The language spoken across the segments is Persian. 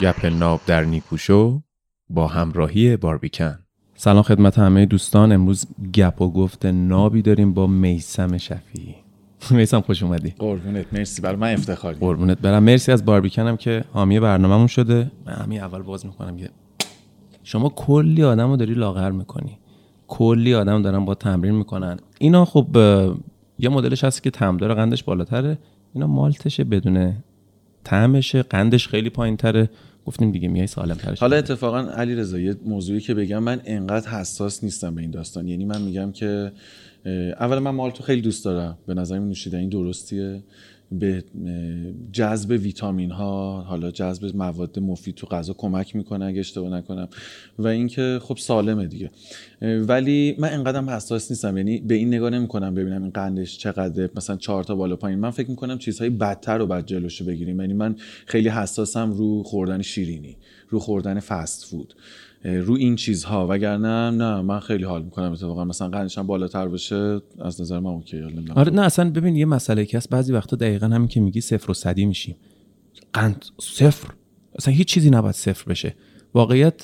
گپ ناب در نیکوشو با همراهی باربیکن. سلام خدمت همه دوستان. امروز گپ و گفت نابی داریم با میسم شفیعی. میسم خوش اومدی. قربونت. مرسی. برای من افتخاری. قربونت برم. مرسی از باربیکنم که حامی برنامهمون شده. من همین اول باز می‌کنم یه شما کلی آدم رو داری لاغر می‌کنی. کلی آدم دارن با تمرین می‌کنن. اینا خب یه مدلش هست که تمدار قندش بالاتره. اینا مالتشه بدون طعمشه قندش خیلی پایین تره گفتیم دیگه میای سالم ترش حالا اتفاقا علی رضا یه موضوعی که بگم من انقدر حساس نیستم به این داستان. یعنی من میگم که اول من مالتو خیلی دوست دارم. به نظر نوشیدنی درستیه. به جذب ویتامین ها حالا جذب مواد مفید تو غذا کمک می‌کنه اگه اشتباه نکنم. و اینکه خب سالمه دیگه. ولی من انقدرم حساس نیستم. یعنی به این نگاه نمی‌کنم ببینم این قندش چقدر مثلا چهار تا بالا پایین. من فکر می‌کنم چیزهای بدتر رو بعد جلوشو بگیریم. یعنی من خیلی حساسم رو خوردن شیرینی رو خوردن فست فود. رو این چیزها. وگرنه نه من خیلی حال می‌کنم اتفاقا. مثلا قندش هم بالاتر باشه از نظر من اوکی. آره نه اصلا ببین یه مسئله که هست. بعضی وقتا دقیقا همین که میگی صفر و صدی میشیم. قند صفر. اصلا هیچ چیزی نباید صفر بشه. واقعیت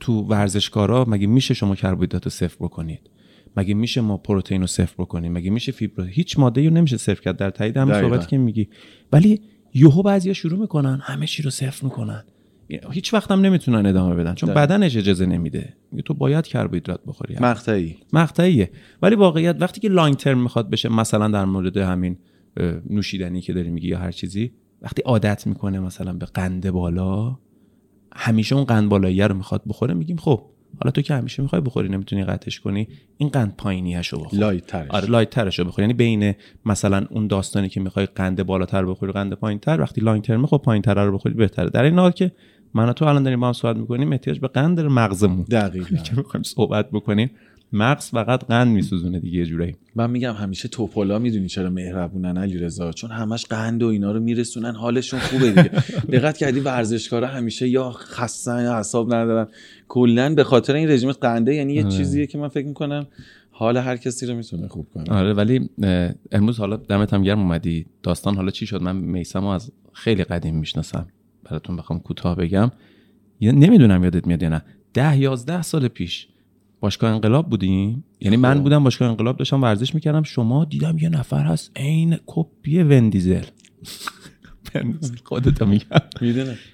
تو ورزشکارا مگه میشه شما کربوهیدرات رو صفر بکنید؟ مگه میشه ما پروتئین رو صفر بکنیم؟ مگه میشه فیبر؟ هیچ ماده رو نمیشه صفر کرد. در تایید دقیقاً. صحبتی که میگی. ولی یهو بعضیا شروع می‌کنن همه چی رو صفر می‌کنن. هیچ وقت هم نمی‌تونن ادامه بدن چون. بدنش اجازه نمیده. میگه تو باید کربوهیدرات بخوری. مقطعی. مقطعیه. ولی واقعیت وقتی که long term می‌خواد بشه مثلا در مورد همین نوشیدنی که داری میگی یا هر چیزی وقتی عادت می‌کنه مثلا به قند بالا همیشه اون قند بالاییه رو می‌خواد بخوره میگیم خب حالا تو که همیشه می‌خوای بخوری نمی‌تونی قطعش کنی این قند پایینیاشو بخور. light ترش آره light ترشو بخور. یعنی بین مثلا اون داستانی که می‌خوای قند بالاتر بخوری قند پایینتر وقتی لانگ ترم خب پایینتر رو بخوری بهتره. در این حال که من تو الان داریم با هم صحبت می‌کنیم احتیاج به قند داره مغزمون. دقیقا. که می‌خوایم صحبت بکنیم مغز فقط قند میسوزونه دیگه یه جورایی. من میگم همیشه توپولا می‌دونی چرا مهربونن علی رضا چون همش قند و اینا رو میرسونن حالشون خوبه دیگه. دقت کردی ورزشکارا همیشه یا خستن یا اعصاب ندارن. کلا به خاطر این رژیم قنده یعنی یه آره. چیزیه که من فکر می‌کنم حال هر کسی رو می‌تونه خوب کنه. آره ولی امروز حالا دمت هم گرم اومدی. داستان حالا چی شد؟ من میسم از خیلی قدیم می‌شناسم. براتون بخوام کوتاه بگم. یا نمی‌دونم یادت میاد یا نه. ده یازده سال پیش باشگاه انقلاب بودیم. یعنی من خب. بودم باشگاه انقلاب داشتم ورزش می‌کردم. شما دیدم یه نفر هست عین کپی وندیزل. خودت میگم.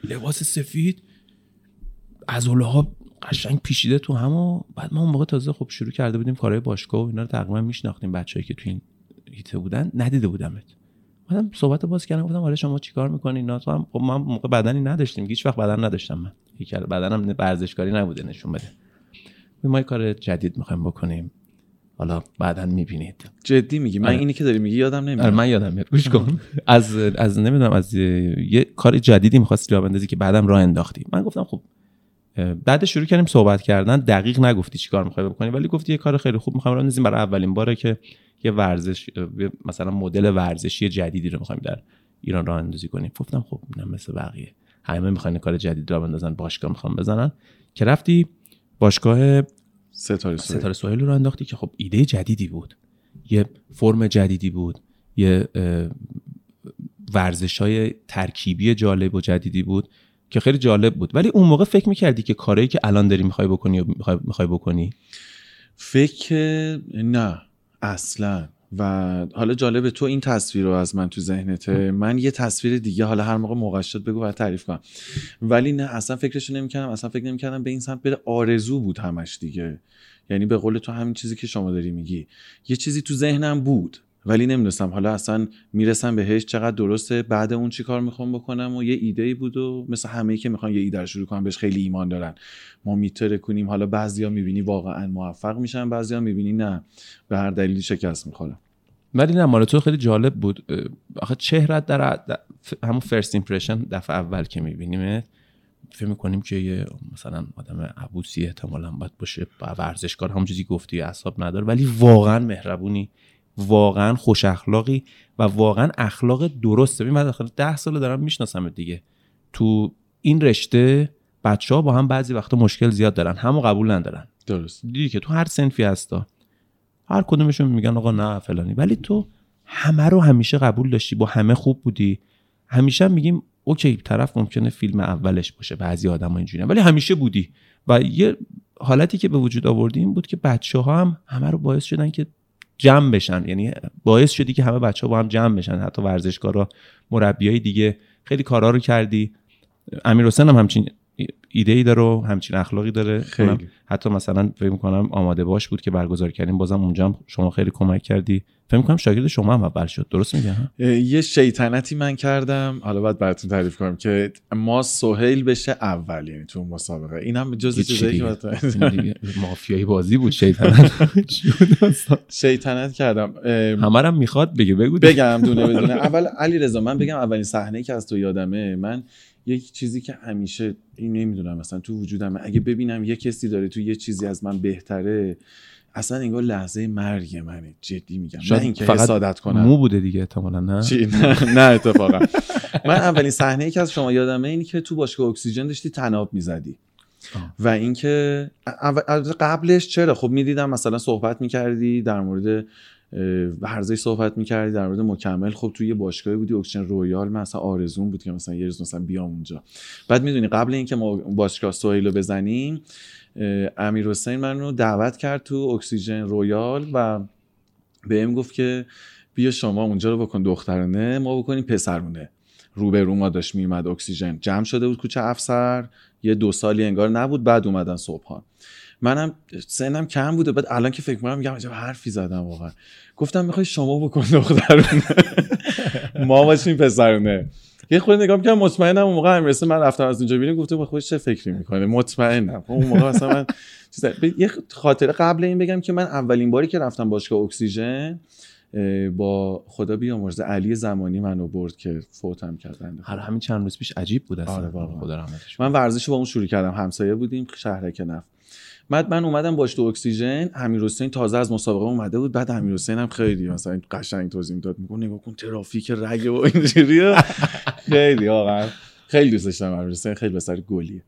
لباس سفید. عضله ها قشنگ پیچیده تو هم بعد ما اون موقع تازه خب شروع کرده بودیم کارهای باشگاه و اینا رو تقریبا میشناختیم بچه‌ای که تو این هیته بودن. ندیده بودمت. بعدم صحبت باز کردم گفتم آره شما چیکار می‌کنی؟ اینا تو هم خب من موقع بدنی نداشتیم هیچ وقت بدن نداشتم من. هیکل بدنم ورزشکاری نبوده نشون بده. ما یه کار جدید می‌خوایم بکنیم. حالا بعدا می‌بینید. جدی میگی؟ من آره. اینی که داری میگی یادم آره نمیاد من یادم میاد. گوش کن. از از نمی‌دونم از یه کار جدیدی می‌خواستی راه بندازی که بعدم راه انداختی. من گفتم خب بعد شروع کردیم صحبت کردن. دقیق نگفتی چیکار می‌خوای بکنی ولی گفتی یه کار خیلی خوب می‌خوام. راه بندازیم برای اولین باره که یه ورزش مثلا مدل ورزشی جدیدی رو می‌خوایم در ایران راه اندازی کنیم. گفتم خب اینم مثل بقیه. همه می‌خوان کار جدید راه بندازن باشگاه می‌خوام بزنن. که رفتی باشگاه ستاره سوری ستاره سهیل رو انداختی که خب ایده جدیدی بود. یه فرم جدیدی بود. یه ورزش های ترکیبی جالب و جدیدی بود. که خیلی جالب بود. ولی اون موقع فکر می‌کردی که کاری که الان داری می‌خوای بکنی و می‌خوای, بکنی؟ فکر نه اصلا. و حالا جالبه تو این تصویر رو از من تو ذهنته من یه تصویر دیگه حالا هر موقع موقع شد بگو و تعریف کنم. ولی نه اصلا فکرشو نمی‌کردم. اصلا فکر نمی‌کردم به این سمت بره. آرزو بود همش دیگه. یعنی به قول تو همین چیزی که شما داری میگی. یه چیزی تو ذهنم بود. ولی نمی‌دونستم. حالا اصلا می‌رسم بهش چقدر درسته بعد اون چی کار می‌خوام بکنم و یه ایده ای بود و مثل همه که می‌خوان یه ایده رو شروع کنن بهش خیلی ایمان دارن. ما میتره کنیم حالا بعضیا می‌بینی واقعا موفق میشن بعضیا می‌بینی نه. به هر دلیلی شکست می‌خورن ولی نه مال تو خیلی جالب بود. آخه چهرت در همون first impression دفعه اول که می‌بینیم فکر می‌کنیم که یه مثلا آدم عبوسی احتمالا باید باشه ورزشکار همون چیزی گفتی اعصاب نداره ولی واقعا مهربونی. واقعا خوش اخلاقی و واقعا اخلاق درسته. ببین من داخل ده سال دارم می‌شناسم دیگه. تو این رشته بچه ها با هم بعضی وقتا مشکل زیاد دارن. همو قبول ندارن. درست. دیدی که تو هر سنفی هستا هر کدومشون میگن آقا نه فلانی. ولی تو همه رو همیشه قبول داشتی با همه خوب بودی. همیشه هم میگیم اوکی طرف ممکنه فیلم اولش باشه بعضی آدم اینجوری ولی همیشه بودی. و یه حالتی که به وجود آوردی این بود که بچه ها هم همه رو باعث شدن که جمع بشن. یعنی باعث شدی که همه بچه ها با هم جمع بشن. حتی ورزشکارا مربیای دیگه. خیلی کارا رو کردی. امیر حسین هم همچین ایده ای داره و همچین اخلاقی داره. خیلی. حتی مثلا فکر می‌کنم آماده باش بود که برگزار کردیم. بازم اونجا هم شما خیلی کمک کردی. فکر می‌کنم شاگرد شما هم اول شد. درست میگم یه شیطنتی من کردم. حالا باید براتون تعریف کنم که ما سهیل بشه اول یعنی تو مسابقه. این هم جزء چیزایی که مافیایی بازی بود شیطنت. شیطنت کردم. همه می‌خواد بگه بگو. بگم دونه بدونه. اول علی رضا من بگم اولین صحنه که از تو یادمه من یک چیزی که همیشه این نمی‌دونم مثلا تو وجودم اگه ببینم یه کسی داره تو یه چیزی از من بهتره اصلا انگار لحظه مرگ منه. جدی میگم. نه اینکه فقط حسادت کنم. مو بوده دیگه احتمالا نه؟ چی؟ نه نه اتفاقا. من اولین صحنه ای که از شما یادمه اینی که تو باشگاه اکسیژن داشتی تناب می‌زدی. آه. و اینکه قبلش چرا؟ خب می‌دیدم مثلا صحبت می‌کردی در مورد ورزش صحبت می‌کردی در مورد مکمل. خب توی یه باشگاهی بودی اکسیژن رویال من اصلا آرزوم بود که مثلا یه روز مثلا بیام اونجا. بعد می‌دونی قبل اینکه ما باشگاه سهیل رو بزنیم امیر حسین من رو دعوت کرد تو اکسیژن رویال و بهم گفت که بیا شما اونجا رو بکن دخترانه ما بکنیم پسرونه. روبرو ما داشت میومد اکسیژن. جمع شده بود کوچه افسر. یه دو سالی انگار نبود بعد اومدن صبحان. منم سنم کم بوده بعد الان که فکر می‌کنم میگم عجب حرفی زدم واقعا. گفتم می‌خوای شما بکن دخترونه ما باشیم پسرونه. یه خورده نگاه می‌کنم مطمئنم اون موقع امیرسه من رفتم از اونجا بیرون گفته با خودش چه فکری می‌کنه؟ مطمئنم. خب اون موقع اصلا من یه خاطره قبل این بگم که من اولین باری که رفتم باشگاه اکسیژن با خدا بیامرزه علی زمانی منو برد که فوتم کردن هر همین چند روز پیش عجیب بود اصلا. آره. خدا رحمتش من ورزش با اون شروع کردم. همسایه بودیم شهرک نفت بعد من اومدم باش تو اکسیژن امیر حسین تازه از مسابقه اومده بود بعد امیر حسین هم خیلی مثلا قشنگ توضیح می‌داد میگه نگاه کن ترافیک رگ و اینجوریه خیلی واقعا خیلی دوستش دارم امیر حسین خیلی پسر گلیه.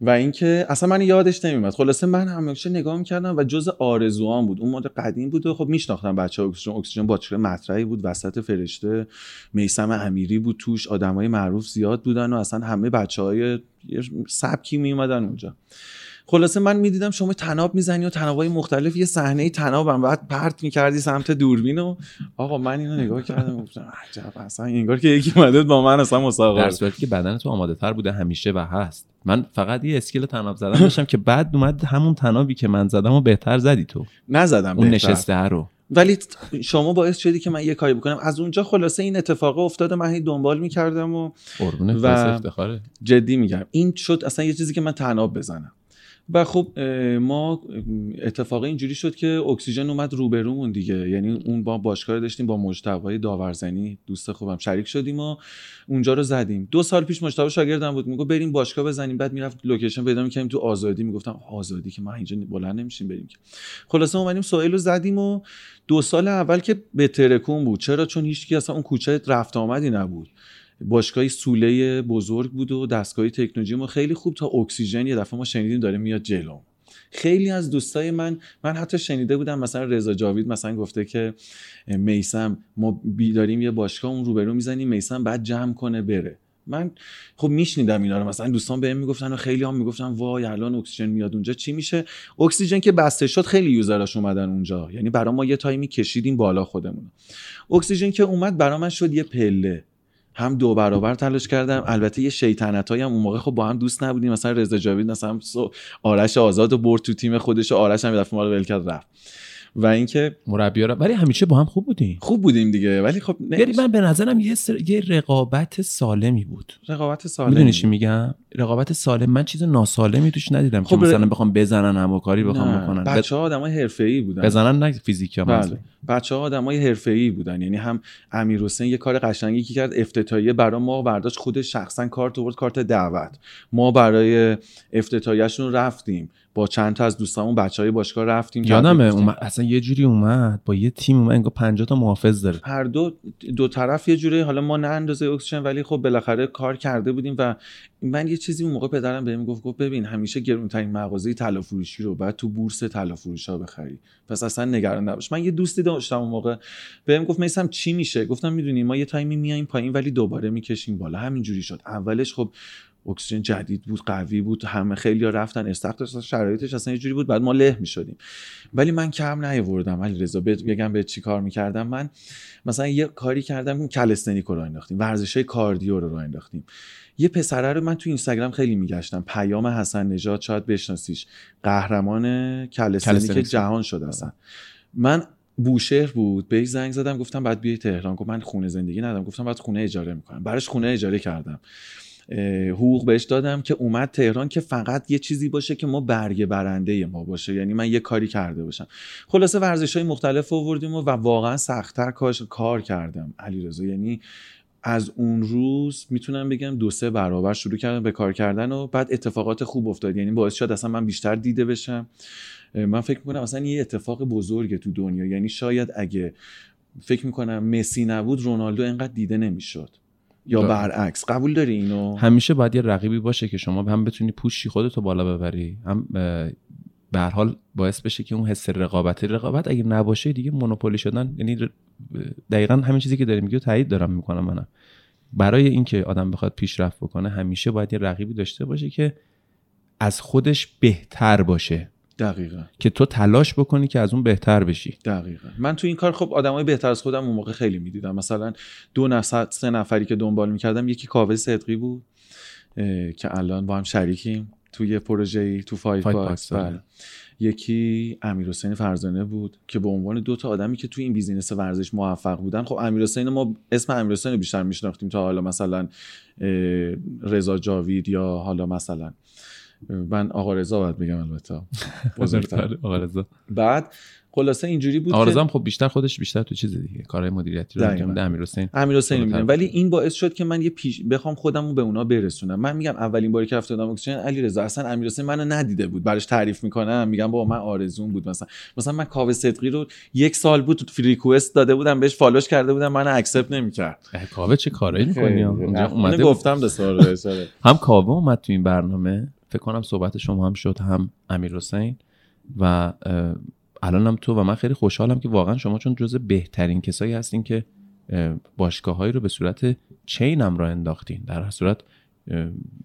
و اینکه اصلا من یادش نمیاد خلاصه من همیشه نگاه می‌کردم و جز آرزوام بود. اون مدل قدیم بود و خب میشناختم بچه اکسیژن. اکسیژن باشگاه مطرحی بود؟ وسط فرشته میسم امیری بود توش. آدمای معروف زیاد بودن و اصلا همه بچه های سبکی میومدن اونجا. خلاصه من می‌دیدم شما تناب می‌زنی و تنابای مختلف یه صحنه تنابم بعد پرت می‌کردی سمت دوربین و آقا من اینو نگاه کردم گفتم عجب اصلا انگار که یکی اومده با من اصلا مسابقه. در. صورتی که بدن تو آماده تر بوده همیشه و هست. من فقط یه اسکیل تناب زدن داشتم که بعد اومد همون تنابی که من زدم و بهتر زدی تو. نزدم اون بهتر. نشسته رو. ولی شما باعث شدی که من یه کاری بکنم. از اونجا خلاصه این اتفاق افتاده من هی دنبال می‌کردم و و- جدی میگم. این شد اصلا یه چیزی که من تناب بزنم. و خب ما اتفاق اینجوری شد که اکسیژن اومد روبرومون دیگه. یعنی اون با باشگاه داشتیم با مجتبی داورزنی دوست خوبم شریک شدیم و اونجا رو زدیم. دو سال پیش مجتبی شاگردم بود. می‌گفت بریم باشگاه بزنیم. بعد می‌رفت لوکیشن پیدا می‌کنیم تو آزادی. می‌گفتم آزادی که ما اینجا بلند نمیشیم بریم که. خلاصه اومدیم سوئیل رو زدیم و دو سال اول که به ترکون بود. چرا؟ چون هیچکی اصلا اون کوچه رفت آمدی نبود. باشگاهی سوله بزرگ بود و دستگاهی تکنولوژی ما خیلی خوب تا اکسیژن یه دفعه ما شنیدیم داره میاد جلو. خیلی از دوستای من من حتی شنیده بودم مثلا رضا جاوید مثلا گفته که میسم ما داریم یه باشگاه اون روبرو می‌زنیم میسم بعد جمع کنه بره. من خب میشنیدم اینا رو. مثلا دوستان بهم می‌گفتن و خیلی هم می‌گفتن وای الان اکسیژن میاد اونجا. چی میشه؟ اکسیژن که بسته شد خیلی یوزراش اومدن اونجا. یعنی برای ما یه تایمی کشیدیم بالا خودمون اکسیژن که اومد برای من شد یه پله. هم دو برابر تلاش کردم. البته یه شیطنت هم اون موقع خب با هم دوست نبودیم. مثلا رضا جاوید مثلا آرش آزاد و برد تو تیم خودش و آرش هم یه دفعه ما رو ول کرد رفت. و اینکه مربی رو ولی همیشه با هم خوب بودیم. خوب بودیم دیگه. ولی خب نه- یعنی من به نظرم یه, سر... یه رقابت سالمی بود. رقابت سالم می‌دونی چی میگم؟ رقابت سالم من چیز ناسالمی توش ندیدم خب که مثلا بخوام بزنن همه کاری بخوام بکنن. بچه ها آدم های حرفه بودن. بزنن نه فیزیکی بله. بچه ها آدم های حرفه بودن. یعنی هم امیر حسین یه کار قشنگی که کرد افتتاحیه برای ما برداشت خودش شخصا کارت آورد کارت دعوت. ما برای افتتاحیهشون رفتیم. با چند تا از دوستامون بچهای باشگاه رفتیم یادمه. اومد اصلا یه جوری اومد با یه تیم اومد انگار 50 تا محافظ داره. هر دو دو طرف یه جوری حالا ما نه اندازه اکسیژن ولی خب بالاخره کار کرده بودیم و من یه چیزی اون موقع پدرم بهم گفت گفت ببین همیشه گرونترین مغازه طلا فروشی رو بعد تو بورس طلا فروش ها بخری. پس اصلا نگران نباش. من یه دوستی داشتم اون موقع بهم گفت میسم چی میشه؟ گفتم می‌دونی ما یه تایمی میایم پایین ولی دوباره می‌کشیم بالا. همینجوری شد. اولش خب اکسیژن جدید بود قوی بود همه خیلی رفتن. استخر شرایطش اصلا یه جوری بود بعد ما له می‌شدیم. ولی من کم نیاوردم. علی رضا بگم به چی کار می‌کردم. من مثلا یه کاری کردم کلستنیک رو راه انداختیم. ورزش های کاردیو رو راه انداختیم. یه پسره رو من تو اینستاگرام خیلی میگشتم. پیام حسن نژاد شاید بشناسیش. قهرمان کلستنیک. جهان شد اصلا. من بوشهر بود بهش زنگ زدم گفتم بعد بیای تهران. گفت من خونه زندگی ندارم. گفتم بعد خونه اجاره می‌کنم. براش خونه اجاره کردم. حقوق بهش دادم که اومد تهران که فقط یه چیزی باشه که ما برگه برنده ما باشه. یعنی من یه کاری کرده باشم. خلاصه ورزش های مختلف آوردیم و, و واقعا سختتر کاش کار کردم علیرضا. یعنی از اون روز می‌تونم بگم دو سه برابر شروع کردم به کار کردن و بعد اتفاقات خوب افتاد. یعنی باعث شد اصلا من بیشتر دیده بشم. من فکر می‌کنم اصلا یه اتفاق بزرگه تو دنیا. یعنی شاید اگه فکر می‌کنم مسی نبود رونالدو اینقدر دیده نمی‌شد. یا دارم. برعکس قبول داری اینو؟ همیشه باید یه رقیبی باشه که شما هم بتونی پوشی خودتو بالا ببری هم به هر حال باعث بشه که اون حس رقابت رقابت اگه نباشه دیگه مونوپولی شدن یعنی دقیقا همین چیزی که داری میگی تایید دارم می‌کنم منم. برای اینکه آدم بخواد پیشرفت بکنه همیشه باید یه رقیبی داشته باشه که از خودش بهتر باشه. دقیقا. که تو تلاش بکنی که از اون بهتر بشی. دقیقا. من تو این کار خب آدمای بهتر از خودم اون موقع خیلی می‌دیدم. مثلا دو نفر سه نفری که دنبال می‌کردم یکی کاوه صدقی بود که الان با هم شریکیم توی پروژه تو Five Five Box Box،. بله. یکی امیر حسین فرزانه بود که به عنوان دو تا آدمی که توی این business ورزش موفق بودن خب امیر حسین ما اسم امیر حسین رو بیشتر میشناختیم تا حالا مثلا رضا جاوید یا حالا مثلا. من آقا رضا باید بگم البته. بزرگتر. آقا رضا. بعد خلاصه اینجوری بود آقا که رضا خب بیشتر خودش بیشتر تو چیز دیگه کارهای مدیریتی رو. انجام میده امیر حسین امیر حسین. ولی این باعث شد که من یه پیش بخوام خودم رو به اونا برسونم. من میگم اولین باری که رفته بودم اکسیژن علی رضا اصلا امیر حسین منو ندیده بود. براش تعریف می‌کنم. میگم بابا من آرزوم بود مثلا. مثلا من کاوه صدقی رو یک سال بود تو request داده بودم بهش follow ش کرده بودم من accept نمی‌کرد. کاوه چه کارایی می‌کنی اونجا اومده. گفتم. هم کاوه اومد تو این برنامه؟ فکر کنم صحبت شما هم شد هم امیر حسین و الانم تو و من خیلی خوشحالم که واقعا شما چون جز بهترین کسایی هستین که باشگاه هایی رو به صورت چین هم را انداختین. در صورت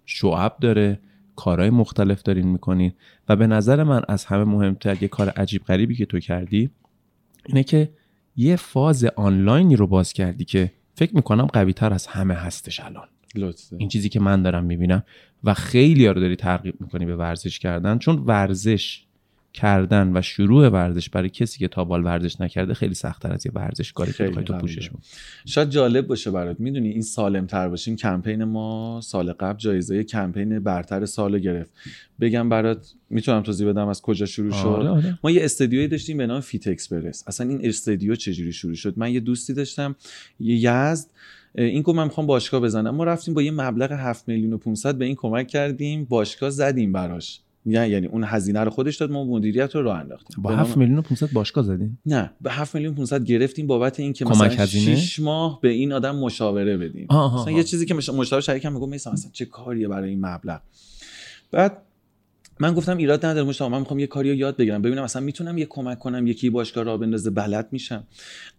شعب داره کارهای مختلف دارین می‌کنین. و به نظر من از همه مهمتر یه کار عجیب غریبی که تو کردی اینه که یه فاز آنلاینی رو باز کردی که فکر می‌کنم قوی تر از همه هستش الان. لطفه. این چیزی که من دارم می‌بینم. و خیلی ها رو داری ترغیب می‌کنی به ورزش کردن چون ورزش کردن و شروع ورزش برای کسی که تابال ورزش نکرده خیلی سختتر از یه ورزشکاری که بخوای تو. پوشش بدی. شاید جالب باشه برات می‌دونی این سالم تر باشیم کمپین ما سال قبل جایزه کمپین برتر سال گرفت بگم برات می‌تونم توضیح بدم از کجا شروع شد آره آره. ما یه استدیویی داشتیم به نام Fit Express اصلا این استدیو چجوری شروع شد من یه دوستی داشتم یه یزد این گفت من می‌خوام باشگاه بزنم. ما رفتیم با یه مبلغ 7 میلیون و 500 به این کمک کردیم. باشگاه زدیم براش. یعنی یعنی اون هزینه رو خودش داد ما مدیریت رو راه انداختیم. با به نام- 7 میلیون و 500 باشگاه زدین نه به 7 میلیون 500 گرفتیم بابت اینکه مثلا هزینه؟ 6 ماه به این آدم مشاوره بدیم. آه، آه، مثلا آه. یه چیزی که مش- مشاور شریکم میگم مثلا چه کاریه برای این مبلغ؟ بعد من گفتم ایراد نداره مشتاق من می‌خوام یه کاری رو یاد بگیرم. ببینم مثلا می‌تونم یه کمک کنم یکی باشگاه راه بندازه بلد میشم.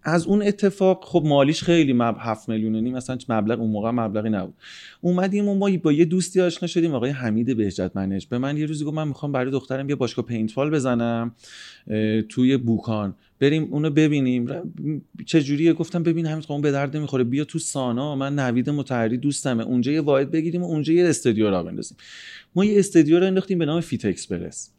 از اون اتفاق خب مالیش خیلی مب 7 میلیون و نیم مثلا مبلغ اون موقع مبلغی نبود. اومدیم و ما با یه دوستی آشنا شدیم آقای حمید بهجت منش به من یه روزی گفت من می‌خوام برای دخترم یه باشگاه پینتبال بزنم توی بوکان. بریم اونو ببینیم. چه جوریه گفتم ببین همین اون به درد نمی‌خوره. بیا تو سانا. من نوید متحری دوستمه. اونجا یه واحد بگیریم و اونجا یه استودیو راه بندازیم. ما یه استودیو رو انداختیم به نام Fit Express.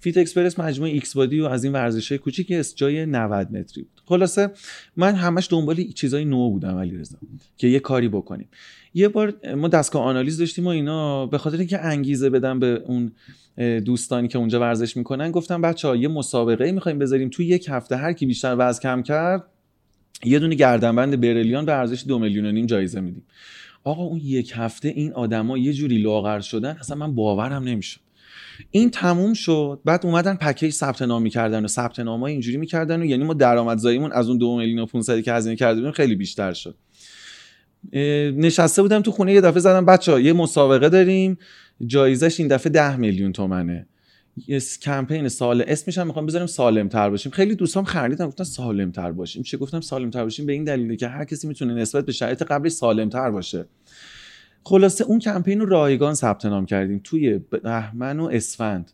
Fit Express مجموعه X Body و از این ورزش های کوچیک است جای 90 متری بود. خلاصه من همش دنبال چیزای نو بودم علی رضا که یه کاری بکنیم. یه بار ما دستگاه آنالیز داشتیم و اینا به خاطر اینکه انگیزه بدم به اون دوستانی که اونجا ورزش می‌کنن گفتم بچه ها یه مسابقه می‌خوایم بذاریم تو یک هفته هر کی بیشتر وزن کم کرد یه دونه گردنبند برلیان به ارزش دو میلیون و نیم جایزه میدیم. آقا اون یک هفته این آدما یه جوری لاغر شدن اصلا من باورم نمی‌شد. این تموم شد بعد اومدن پکیج ثبت نام می‌کردن و ثبت نام اینجوری می‌کردن و یعنی ما درآمدزاییمون از اون دو میلیون و 500 که هزینه کرده بودیم خیلی بیشتر شد. نشسته بودم تو خونه یه دفعه زدم بچه یه مسابقه داریم جایزش این دفعه ده میلیون تومنه. یه کمپین سال اسمش هم می‌خوام بذاریم سالم تر باشیم. خیلی دوستام خریدن گفتن سالم تر باشیم. چه گفتم سالم تر باشیم به این دلیله که هر کسی می‌تونه نسبت به شرایط قبلش سالم تر باشه. خلاصه اون کمپین رو رایگان ثبت نام کردیم. توی بهمن و اسفند.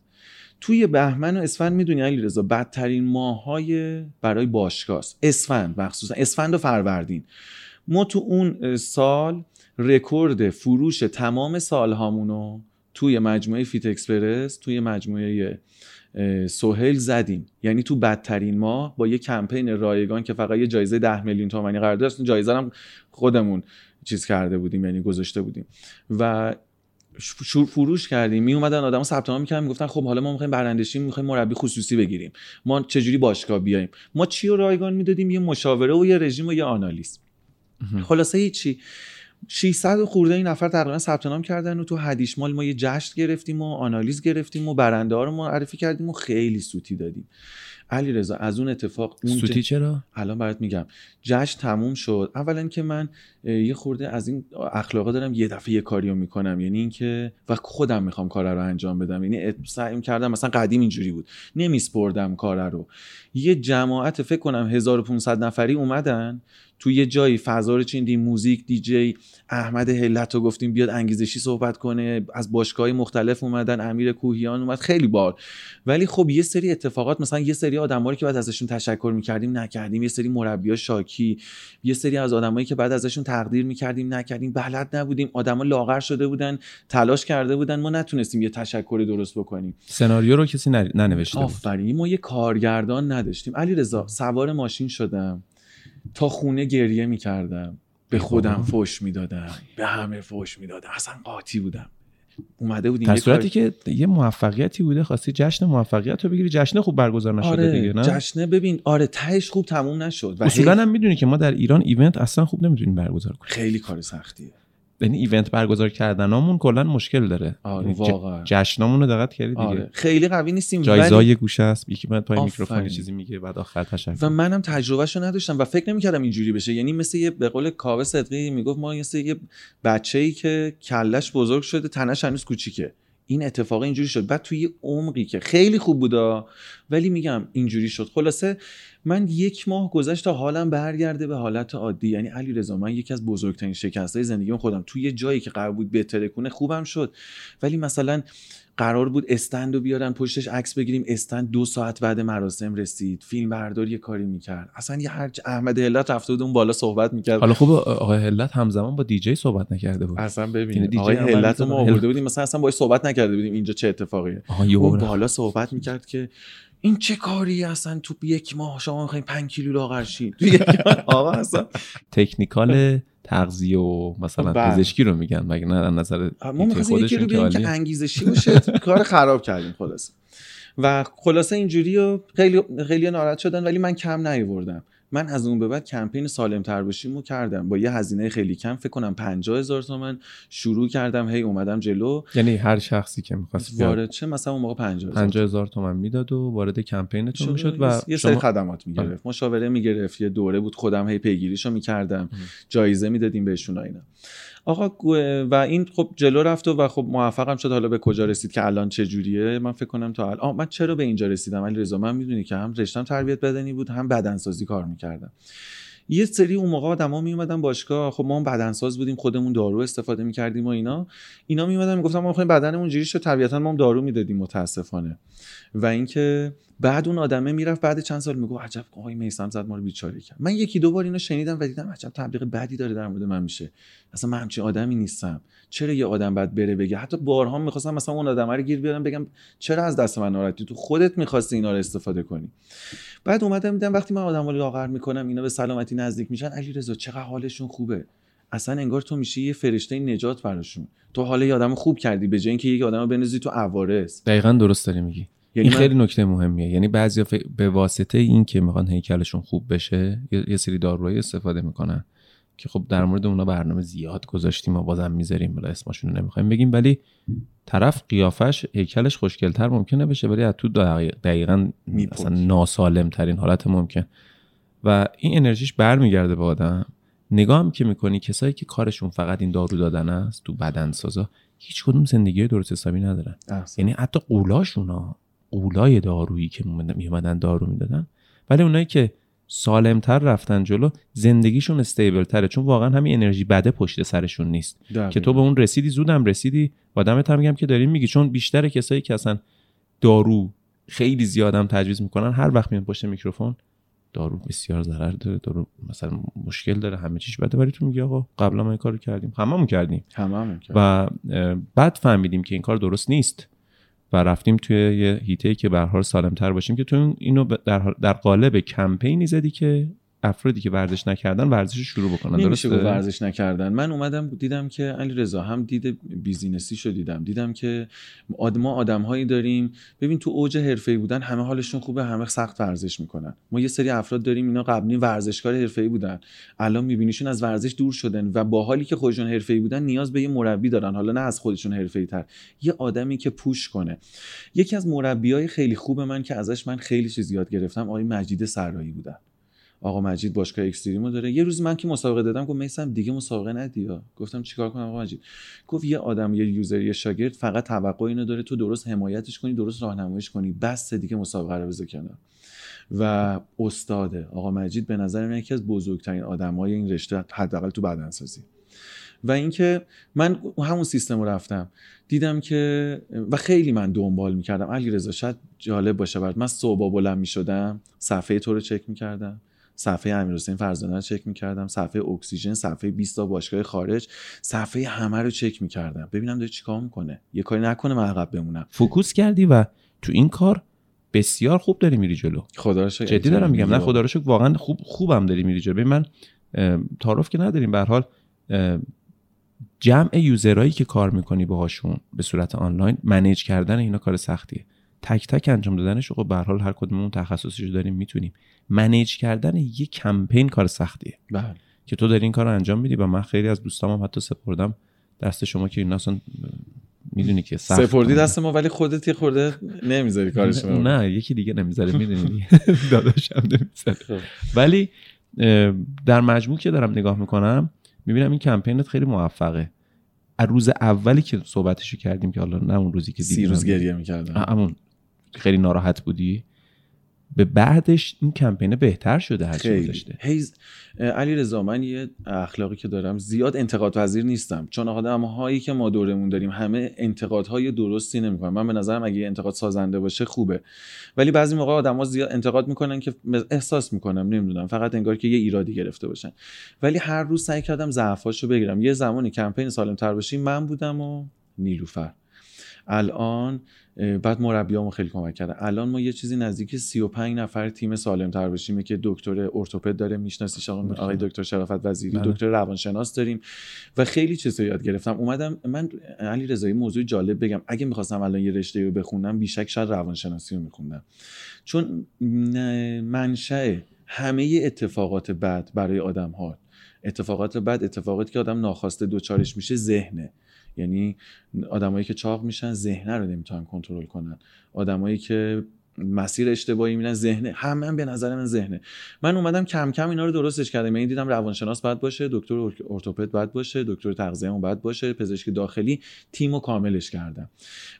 توی بهمن و اسفند می‌دونی علی رضا بدترین ماهای برای باشگاه اسفند مخصوصا اسفند و فروردین. ما تو اون سال رکورد فروش تمام سالهامونو توی مجموعه Fit Express توی مجموعه سهیل زدیم. یعنی تو بدترین ماه با یه کمپین رایگان که فقط یه جایزه ده میلیون تومانی قرار داشت جایزه هم خودمون چیز کرده بودیم یعنی گذاشته بودیم. و شروع فروش کردیم. می اومدن آدمو ثبت نام می‌کردن می‌گفتن خب حالا ما می‌خوایم برنده شیم می‌خوایم مربی خصوصی بگیریم. ما چجوری باشگاه بیایم؟ ما چی رو رایگان می‌دادیم؟ یه مشاوره و یه رژیم و یه آنالیز. خلاصه هیچی 600 خورده این نفر تقریبا ثبت نام کردن و تو مال ما یه جشن گرفتیم و آنالیز گرفتیم و برنده ها رو معرفی کردیم و خیلی سوتی دادیم. علی رضا از اون اتفاق اون سوتی چرا؟ الان برات میگم. جشن تموم شد. اولا که من یه خورده از این اخلاقا دارم یه دفعه یه کاریو می‌کنم. یعنی اینکه و خودم می‌خوام کار رو انجام بدم. یعنی سعی کردم مثلا قدیم اینجوری بود. نمیسپردم کار رو. یه جماعت فکر کنم 1500 نفری اومدن. تو یه جایی فضا رو چیندیم موزیک دیجی احمد هلت رو گفتیم بیاد انگیزشی صحبت کنه از باشگاه مختلف اومدن امیر کوهیان اومد خیلی بار ولی خب یه سری اتفاقات مثلا یه سری آدمایی که بعد ازشون تشکر می‌کردیم نکردیم یه سری مربیا شاکی یه سری از آدمایی که بعد ازشون تقدیر می‌کردیم نکردیم بلد نبودیم آدما لاغر شده بودن تلاش کرده بودن ما نتونستیم یه تشکر درست بکنیم. سناریو رو کسی ننوشته آفرین ما یه کارگردان نداشتیم. علی رضا سوار ماشین شدم. تا خونه گریه می‌کردم. به خودم فوش می‌دادم. به همه فوش می‌دادم. اصلا قاطی بودم. اومده بودیم در صورتی که یه موفقیتی بوده خواستی جشن موفقیت رو بگیری. جشن خوب برگزار نشده آره دیگه نه؟ جشن ببین آره تهش خوب تموم نشد. اصولا هم می‌دونی که ما در ایران ایونت اصلا خوب نمی‌تونیم برگزار کنیم. خیلی کار سختیه. یعنی ایونت برگزار کردنامون کلا مشکل داره. آره یعنی واقعا. جشنامون رو دقت کردی دیگه. آره. خیلی قوی نیستیم جایزه ولی... گوشه است. یکی میاد پای. میکروفون چیزی میگه بعد آخر تشکر. و منم تجربهشو نداشتم و فکر نمی‌کردم اینجوری بشه. یعنی مثل یه به قول کاوه صدقی می‌گفت ما مثل یه بچه‌ای که کلش بزرگ شده تنش هنوز کوچیکه. این اتفاق اینجوری شد. بعد توی عمقی که خیلی خوب بودا ولی میگم اینجوری شد. خلاصه من یک ماه گذشت تا حالم برگرده به حالت عادی. یعنی علی رضا من یکی از بزرگترین شکست های زندگیم خودم. توی یه جایی که قرار بود بهتره کنه خوبم شد. ولی مثلا قرار بود استند رو بیارن پشتش عکس بگیریم استند دو ساعت بعد مراسم رسید. فیلم برداری یه کاری می‌کرد. اصلا یه هر احمد هلت رفته بود اون بالا صحبت می‌کرد. حالا خوب آقای هلت همزمان با دیجی صحبت نکرده بود. اصلا یعنی ببین دیجی آقای هلت رو. ما آورده بودیم مثلا اصلا باهاش صحبت نکرده بودیم اینجا چه اتفاقیه. اون. بالا صحبت می‌کرد که این چه کاری اصلا تو یک ماه؟ شما می‌خواین 5 کیلو لاغر شین. تو یک ماه آقا اصلا. تکنیکال تغذیه و مثلا بله. پزشکی رو میگن مگه نه؟ نظر ما می‌خواستیم یکی رو بیاریم که. انگیزشی باشه. کار خراب کردیم خلاص و خلاصه اینجوری و خیلی خیلی ناراحت شدن ولی من کم نیاوردم. من از اون به بعد کمپین سالم تر باشیم رو کردم. با یه هزینه خیلی کم فکر کنم 50 هزار تومن شروع کردم هی اومدم جلو. یعنی هر شخصی که می‌خواست وارد چه؟ مثلا اون موقع 50 هزار 50 هزار تومن می‌داد و وارد کمپینتون می‌شد و یه سری شما خدمات می‌گرفت. مشاوره می‌گرفت یه دوره بود خودم هی پیگیریشو می‌کردم. جایزه می‌دادیم بهشون و اینا. آقا و این خب جلو رفت و خب موفقم شد. حالا به کجا رسید؟ که الان چه جوریه؟ من فکر کنم تا الان من چرا به اینجا رسیدم؟ علی رضا من می‌دونی که هم رشتم تربیت بدنی بود هم بدنسازی کار می‌کردم. یه سری اون موقع آدما می اومدن باشگاه. خب ما هم بدنساز بودیم خودمون دارو استفاده می‌کردیم و اینا. اینا می اومدن می‌گفتن ما می‌خوایم بدنمون جوری شه طبیعتا ما هم دارو می‌دادیم متاسفانه. و اینکه بعد اون آدمه می‌رفت بعد چند سال می‌گفت عجب آقای میسم زد ما رو بیچاره کرد. من یکی دو بار اینو شنیدم و دیدم عجب تبلیغ بدی داره در مورد من میشه. اصلا من همچین آدمی نیستم. چرا یه آدم بعد بره بگه؟ حتی بارها می‌خواستم مثلا اون آدم رو گیر بیارم بگم چرا از دست من ناراحتی؟ تو خودت می‌خواستی اینا رو استفاده کنی. بعد اومدم دیدم وقتی من آدم رو لاغر می‌کنم اینا به سلامتی نزدیک میشن علی رضا چقدر حالشون خوبه؟ اصلا انگار تو میشی یه فرشته نجات براشون. تو حال یه آدم خوب کردی به جای اینکه یک آدم بنزی تو عوارض. دقیقا درست داری میگی یعنی این من- خیلی نکته مهمیه. یعنی بعضیا ف- به واسطه این که می‌خوان هیکلشون خوب بشه یه, یه سری داروهای استفاده می‌کنن. که خب در مورد اونا برنامه زیاد گذاشتیم و بازم می‌ذاریم بلا اسمشون رو نمی‌خوایم بگیم ولی طرف قیافش هیکلش خوشگلتر ممکنه بشه ولی از تو دقیقا مثلا ناسالم ترین حالت ممکن. و این انرژیش برمیگرده به آدم. نگاه هم که می‌کنی کسایی که کارشون فقط این دارو دادن است تو بدن سازا هیچ کدوم زندگی درست حسابی ندارن. یعنی حتی قولاشون قولای دارویی که میومدن دارو می‌دادن ولی اونایی که سالمتر رفتن جلو زندگیشون استیبل تره چون واقعا همین انرژی بده پشت سرشون نیست. که تو به اون رسیدی زودم رسیدی. و دمت هم میگم که داریم میگی. چون بیشتر کسایی که اصلا دارو خیلی زیادم تجویز می‌کنن هر وقت میان پشت میکروفون دارو بسیار ضرر داره دارو مثلا مشکل داره همه چیش بده. ولی تو میگی آقا قبلا ما این کارو کردیم. هممون کردیم. هممون و بعد فهمیدیم که این کار درست نیست. و رفتیم توی یه هیته که به حال سالمتر باشیم که تو اینو در, در قالب کمپینی زدی که افرادی که ورزش نکردن ورزش شروع بکنن نمیشه درسته؟ ورزش نکردن. من اومدم دیدم که علی رضا هم دید بیزینسی شو دیدم. دیدم که ما آدم هایی داریم. ببین تو اوج حرفه‌ای بودن همه حالشون خوبه همه سخت ورزش می‌کنن. ما یه سری افراد داریم اینا قبلی ورزشکار حرفه‌ای بودن. الان میبینیشون از ورزش دور شدن و با حالی که خودشون حرفه‌ای بودن نیاز به یه مربی دارن. حالا نه از خودشون حرفه‌ای تر. یه آدمی که پوش کنه. یکی از مربیای خیلی خوب من که ازش من خیلی چیز یاد گرفتم آقای مجید سرایی بودن. آقا مجید باشگاه اکستریمو داره. یه روز من که مسابقه دادم گفت میسم دیگه مسابقه ندی گفتم چیکار کنم آقا مجید؟ گفت یه آدم یه یوزر یه شاگرد فقط توقع اینو داره تو درست حمایتش کنی درست راهنماییش کنی. بس دیگه مسابقه رو بذار کنار. و استاده آقا مجید به نظر من یکی از بزرگترین آدمای این رشته حداقل تو بدنسازی. و اینکه من همون سیستم رو رفتم. دیدم که و خیلی من دنبال می‌کردم. علی رضا شاید جالب باشه برات. من صبح بلند می‌شدم صفحه تو رو چک می‌کردم. صفحه امیرحسین فرزانه رو چک می‌کردم صفحه اکسیژن صفحه 20 تا باشگاه خارج صفحه همه رو چک می‌کردم. ببینم داره چیکار می‌کنه. یه کاری نکنه من عقب بمونم. focus کردی و تو این کار بسیار خوب داری میری جلو. خدا رو جدی دارم میگم نه خدا رو واقعا خوب خوبم داری میری جلو. ببین من تعارف که نداریم. به حال جمع یوزرایی که کار می‌کنی باهاشون به صورت آنلاین منیج کردن اینا کار سختیه. تک تک انجام دادنش خب به حال هر کدوممون تخصصیشو داریم می‌تونیم. منیج کردن یه کمپین کار سختیه. بله. که تو داری این کار رو انجام میدی و من خیلی از دوستام هم حتی سپردم دست شما که این اصلا می‌دونی که سخت سپردی دست ما ولی خودت یه خورده نمی‌ذاری کارش نه یکی دیگه نمی‌ذاره می‌دونی. داداشم نمی‌ذاره. خب. ولی در مجموع که دارم نگاه می‌کنم می‌بینم این کمپینت خیلی موفقه. از روز اولی که صحبتشو کردیم که حالا نه اون روزی که سی روز گریه می‌کردم. همون. خیلی ناراحت بودی؟ به بعدش این کمپین بهتر شده هر گذشته هیز علی رضا من یه اخلاقی که دارم زیاد انتقاد پذیر نیستم. چون آدم هایی که ما دورمون داریم همه انتقادهای درستی نمی‌کنن. من به نظرم اگه انتقاد سازنده باشه خوبه. ولی بعضی موقع آدما زیاد انتقاد می‌کنن که احساس می‌کنم نمی‌دونم. فقط انگار که یه ایرادی گرفته باشن. ولی هر روز سعی کردم ضعفاشو بگیرم. یه زمانی کمپین سالم تر باشیم من بودم و نیلوفر. الان بعد مربیامو خیلی کمک کرده. الان ما یه چیزی نزدیک 35 نفر تیم سالم تر باشیم که دکتر ارتوپد داره میشناسیش آقای دکتر شرافت وزیری بله. دکتر روانشناس داریم و خیلی چیزا یاد گرفتم. اومدم من علی رضایی موضوع جالب بگم. اگه می‌خواستم الان یه رشته رو بخونم بیشک شاید روانشناسی رو میخوندم. چون منشأ همه اتفاقات بد برای آدم ها اتفاقات بد اتفاقاتی که آدم ناخواسته دوچارش میشه ذهنه. یعنی آدمایی که چاق میشن ذهنه رو نمی‌تونن کنترل کنن. آدمایی که مسیر اشتباهی میرن ذهنه. همه هم به نظر من ذهنه. من اومدم کم کم اینا رو درستش کردم. یعنی دیدم روانشناس باید باشه دکتر ارتوپد باید باشه دکتر تغذیه هم باید باشه پزشک داخلی تیم کاملش کردم.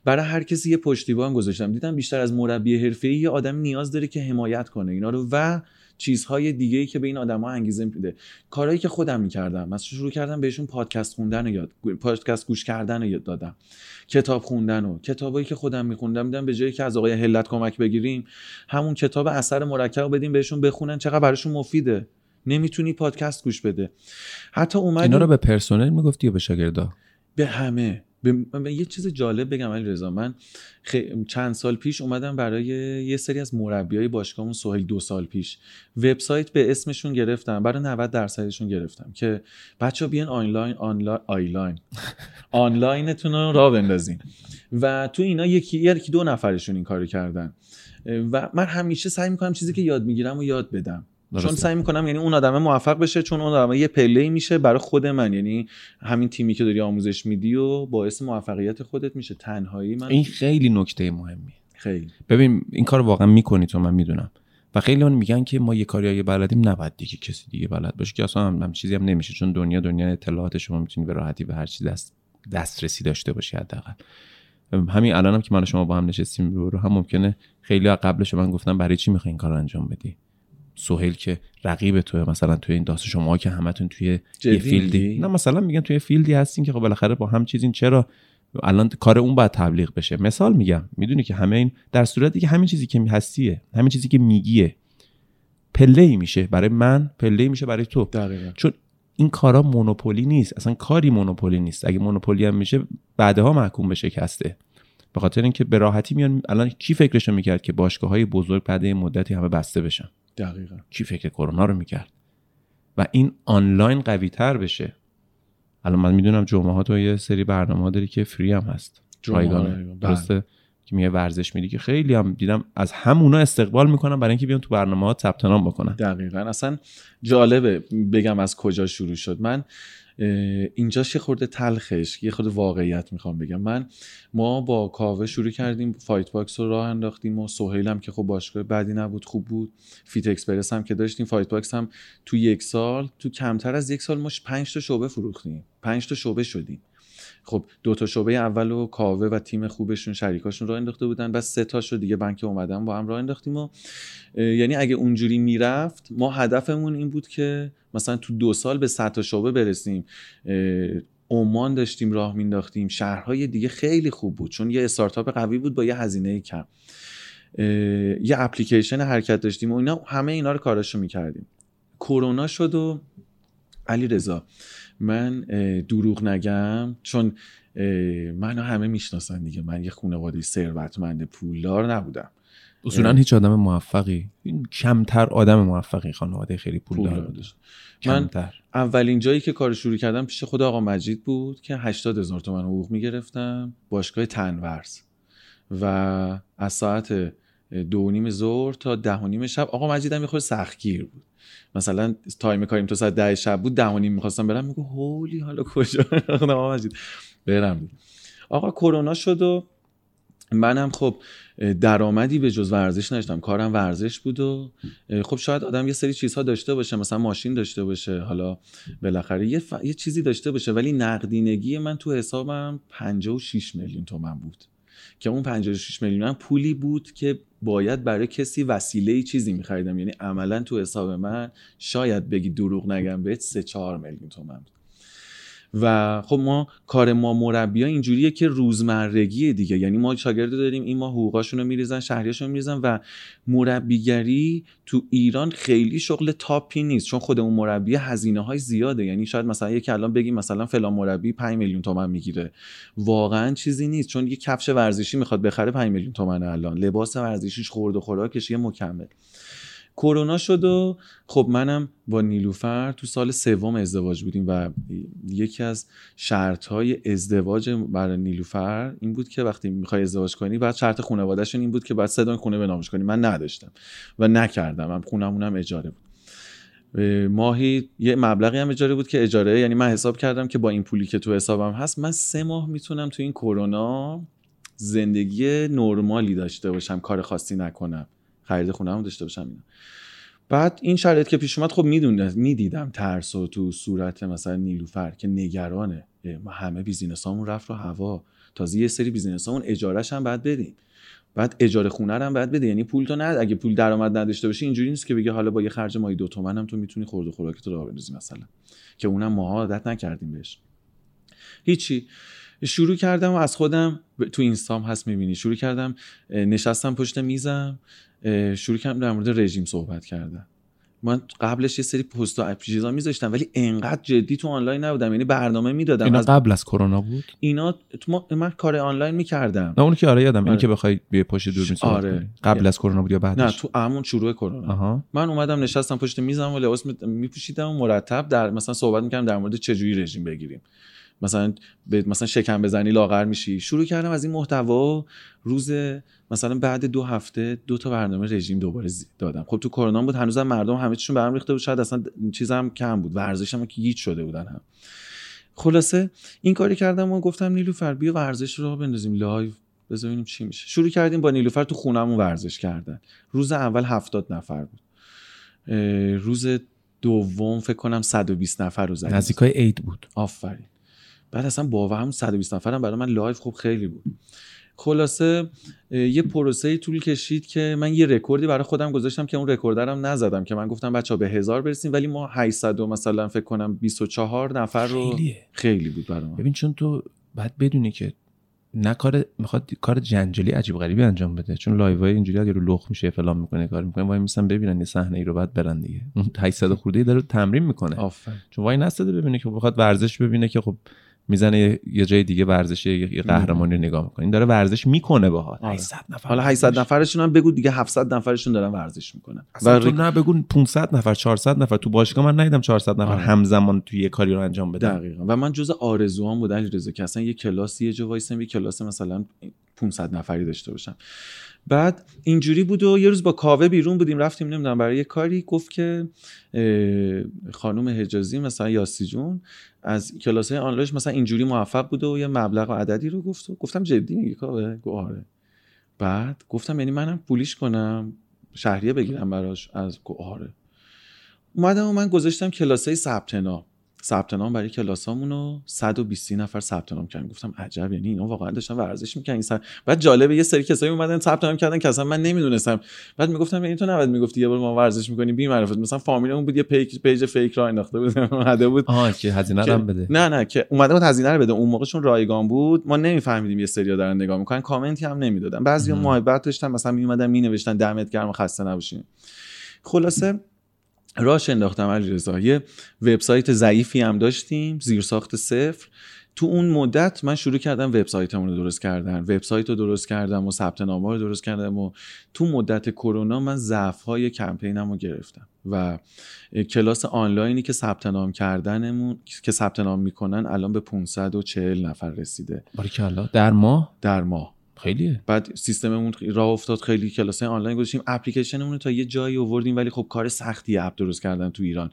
برای هر کسی یه پشتیبان گذاشتم. دیدم بیشتر از مربی حرفه‌ای یه آدم نیاز داره که حمایت کنه. اینا رو و چیزهای دیگه ای که به این آدما انگیزه میده. کارهایی که خودم می‌کردم مثلا شروع کردم؟ بهشون پادکست خوندن و یاد پادکست گوش کردن رو یاد دادم. کتاب خوندن و کتابایی که خودم میخوندم میدم به جایی که از آقای هلت کمک بگیریم همون کتاب اثر مرکب بدیم بهشون بخونن چقدر براشون مفیده. نمی‌تونی پادکست گوش بده. حتی اومد اینا رو به پرسنل می‌گفتی یا به شاگردا؟ به همه. به یه چیز جالب بگم علی رضا من چند سال پیش اومدم برای یه سری از مربیای باشگاهمون سهیل دو سال پیش. وبسایت به اسمشون گرفتم برای 90 درصدشون گرفتم که بچه بیان آنلاین آنلاین آنلاین. آنلاینتون رو راه بندازین. و تو اینا یکی یکی دو نفرشون این کارو کردن. و من همیشه سعی می‌کنم چیزی که یاد می‌گیرم و یاد بدم. چون سعی می‌کنم یعنی اون آدم موفق بشه چون اون آدم یه پله میشه برای خود من. یعنی همین تیمی که داری آموزش میدی و باعث موفقیت خودت میشه تنهایی من. این خیلی نکته مهمی خیلی. ببین این کار واقعا می‌کنی تو من می‌دونم. و خیلی اون میگن که ما یه کاری بلدیم نباید دیگه کسی دیگه بلد باشه که اصلا هم, هم چیزی هم نمیشه. چون دنیا دنیا اطلاعات شما می‌تونی به راحتی به هر چیز دست دسترسی داشته باشی حداقل. همین الانم هم که من شما با هم نشستیم رو, رو هم ممکنه خیلی قبلش من گفتم برای چی می‌خوای این کار انجام بدی؟ سهیل که رقیب توه مثلا توی این داست شما که همتون توی یه field ی. نه مثلا میگن توی field ی هستین که خب بالاخره با هم چیزین چرا؟ الان کار اون باید تبلیغ بشه. مثال میگم می‌دونی که همه این در صورتی که همین چیزی که هستیه همین چیزی که میگیه پله ای میشه برای من پله ای میشه برای تو. دقیقا. چون این کارا monopoly نیست اصلا کاری monopoly نیست. اگه monopoly هم میشه بعدها محکوم به شکسته. به خاطر اینکه به راحتی میان الان کی فکرشو می‌کرد که باشگاه های بزرگ بعد مدتی همه بسته بشن؟ دقیقا. کی فکر کرونا رو می‌کرد؟ و این آنلاین قوی تر بشه. الان من می‌دونم جمعه ها تو یه سری برنامه داری که فری هم هست. رایگانه بله. درسته؟ که میگه ورزش میدی که خیلی هم دیدم از همونا استقبال می‌کنم برای اینکه بیان تو برنامه ها ثبت نام بکنن. دقیقا. اصلا جالبه بگم از کجا شروع شد. من اینجاش یه خورده تلخش یه خورده واقعیت می‌خوام بگم. من ما با کاوه شروع کردیم فایت باکس رو راه انداختیم و سهیل هم که خب باشگاه بدی نبود خوب بود. فیت اکسپرس هم که داشتیم فایت باکس هم تو یک سال تو کمتر از یک سال ما پنج تا شعبه فروختیم. پنج تا شعبه شدیم. خب دو تا شعبه اول و کاوه و تیم خوبشون شریکاشون راه انداخته بودن بعد سه تاشو دیگه بنک اومدن با هم راه انداختیم و یعنی اگه اونجوری می‌رفت ما هدفمون این بود که مثلا تو دو سال به 100 تا شعبه برسیم. عمان داشتیم راه مینداختیم شهرهای دیگه خیلی خوب بود چون یه استارتاپ قوی بود با یه هزینه کم. یه اپلیکیشن حرکت داشتیم و اینا همه اینا رو کاراشو می‌کردیم. کرونا شد و علی رضا من دروغ نگم چون منو همه می‌شناسن دیگه. من یه خانواده ثروتمند پولدار نبودم. اصولا هیچ آدم موفقی. کمتر آدم موفقی خانواده خیلی پولدار پول من اولین جایی که کار شروع کردم پیش خود آقا مجید بود که 80 هزار تومن حقوق می‌گرفتم باشگاه تنورز و از ساعت دو نیم ظهر تا ده و نیم شب آقا مجید هم یه خود سختگیر بود. مثلا تایم کاریم تو ساعت ده شب بود ده و نیم می‌خواستم برم میگو هولی حالا کجا؟ مجید. برم آقا کرونا شد و منم خب درآمدی به جز ورزش نداشتم. کارم ورزش بود و خب شاید آدم یه سری چیزها داشته باشه مثلا ماشین داشته باشه حالا بالاخره یه, یه چیزی داشته باشه ولی نقدینگی من تو حسابم 56 میلیون تومن بود. که اون 56 میلیون پولی بود که باید برای کسی وسیله چیزی میخریدم. یعنی عملا تو حساب من شاید بگی دروغ نگم بهت 3 4 میلیون تومن بود. و خب ما کار ما مربی ها اینجوریه که روزمرگی دیگه. یعنی ما شاگرد داریم این ما حقوقاشون رو میریزن شهریاشون میریزن و مربیگری تو ایران خیلی شغل تاپی نیست. چون خود اون مربی هزینه های زیاده. یعنی شاید مثلا یکی الان بگیم مثلا فلان مربی 5 میلیون تومن می‌گیره. واقعا چیزی نیست. چون یه کفش ورزشی می‌خواد بخره 5 میلیون تومن الان. لباس ورزشیش خورد و خوراکش یه مکمل. کرونا شد و خب منم با نیلوفر تو سال سوم ازدواج بودیم و یکی از شرط های ازدواج برای نیلوفر این بود که وقتی می‌خوای ازدواج کنی بعد شرط خانوادهشون این بود که بعد سه خونه به نامش کنی. من نداشتم و نکردم. هم خونمونم اجاره بود. ماهی یه مبلغی هم اجاره بود که اجاره یعنی من حساب کردم که با این پولی که تو حسابم هست من سه ماه می‌تونم تو این کرونا زندگی نرمالی داشته باشم کار خاصی نکنم. خرید خونه هم داشته باشم اینا. بعد این شرایط که پیش اومد خب می‌دونم می‌دیدم ترس و تو صورت مثلا نیلوفر که نگرانه. ما همه بیزینسامون رفت رو هوا. تازه یه سری بیزینسامون اجارهش هم بعد بدیم. بعد اجاره خونه هم بعد بده. یعنی پول تو ند اگه پول درآمد نداشته باشی اینجوری نیست که بگه حالا با یه خرج ماهی دو تومن هم تو می‌تونی خورد و خوراکت رو بندازی مثلا. که اونم ماها عادت نکردیم بهش. هیچی. شروع کردم و از خودم تو اینستام هست می‌بینی. شروع کردم نشستم پشت میزم. شروع کردم در مورد رژیم صحبت کردم من قبلش یه سری پست و چیزا میذاشتم ولی انقدر جدی تو آنلاین نبودم یعنی برنامه می‌دادم. اینا قبل از کرونا بود؟ اینا من کار آنلاین می‌کردم. نه اون که آره یادم آره. این که بخوای به پشت دور صحبت آره. قبل از کرونا بود یا بعدش؟ نه تو همون شروع کرونا. من اومدم نشستم پشت میزم و لباس میپوشیدم و مرتب در مثلا صحبت می‌کردم در مورد چه جوری رژیم بگیریم. مثلا به مثلا شکم بزنی لاغر میشی. شروع کردم از این محتوا. روز مثلا بعد دو هفته دو تا برنامه رژیم دوباره دادم. خب تو کرونا بود هنوزم مردم همه چیشون برام ریخته بود. شاید اصلا چیزم کم بود. ورزشم که گیج شده بودن هم. خلاصه این کاری کردم و گفتم نیلوفر بیا ورزش رو بندازیم live. ببینیم چی میشه. شروع کردیم با نیلوفر تو خونمون ورزش کردن. روز اول هفتاد نفر بود. روز دوم فکر کنم 120 نفر رو زدیم. نزدیکای عید بود. آفرین. بعد اصلا باورم 120 نفرم برای من live خب خیلی بود. خلاصه یه پروسه طول کشید که من یه رکوردی برای خودم گذاشتم که اون رکوردرم نزدم که من گفتم بچه ها به هزار برسیم ولی ما 800 و مثلا فکر کنم 24 نفر رو خیلیه. خیلی بود برای من. ببین چون تو باید بدونی که نه کار می‌خواد کار جنجالی عجیب غریبی انجام بده. چون live های اینجوری رو لخت میشه فلان می‌کنه کار می‌کنه وای میسن ببینن یه صحنه ای رو بعد برن دیگه. اون 800 خورده ای داره تمرین می‌کنه. آفرین. چون وای نستده ببینه که بخواد ورزش ببینه که خب می‌زنه یه جای دیگه ورزش یه قهرمانی رو نگاه می‌کنه. این داره ورزش می‌کنه باهات. آره. 800 نفر. حالا 800 نفرشون هم بگو دیگه 700 نفرشون دارن ورزش می‌کنن. اصلا تو نه بگو 500 نفر 400 نفر. تو باشگاه من ندیدم 400 نفر آره. همزمان توی یه کاری رو انجام بدن. دقیقا. و من جز آرزوام بود علیرضا که اصلا یه کلاسی یه جا وایسم یه کلاس مثلا 500 نفری داشته باشم. بعد اینجوری بود و یه روز با کاوه بیرون بودیم رفتیم نمی‌دونم برای یه کاری. گفت که خانم حجازی مثلا یاسی جون از کلاس آنلاینش مثلا اینجوری موفق بوده و یه مبلغ و عددی رو گفت گفتم جدی میگی کاوه گفت آره. بعد گفتم یعنی منم پولیش کنم شهریه بگیرم براش. از گفت آره. اومدم و من گذاشتم کلاس های ثبت نام. ثبت نام برای کلاسامون رو 120 نفر ثبت نام کردن. گفتم عجب یعنی اینا واقعا داشتن ورزش می‌کنن این بعد جالبه یه سری کسایی اومدن ثبت نام کردن که اصلا من نمی‌دونستم. بعد می‌گفتم یعنی تو نباید می‌گفتی یه بار ما ورزش می‌کنیم بی معرفت. مثلا فامیلمون بود یه page page fake راه انداخته بود. اومده بود آها که هزینه هم بده. نه نه که اومده بود هزینه رو بده. اون موقع چون رایگان بود ما نمیفهمیدیم یه سری دارن نگاه می‌کنن. کامنتی هم نمی‌دادن. بعضی. محبت داشتن مثلا میومدن مینوشتن دمت گرم خسته نباشین. خلاصه راش انداختم علیرضا. یه وبسایت ضعیفی هم داشتیم زیرساخت صفر. تو اون مدت من شروع کردم وبسایتمون رو درست کردن. وبسایت رو درست کردم و ثبت نامه رو درست کردم و تو مدت کرونا من ضعف های کمپینم رو گرفتم و کلاس آنلاینی که ثبت نام کردنمون که ثبت نام می‌کنن الان به 540 نفر رسیده. باریکلا. در ماه؟ در ماه. خیلیه. بعد سیستممون راه افتاد خیلی کلاس آنلاین گذاشتیم. اپلیکیشنمون رو تا یه جایی آوردیم ولی خب کار سختی اپ درست کردن تو ایران.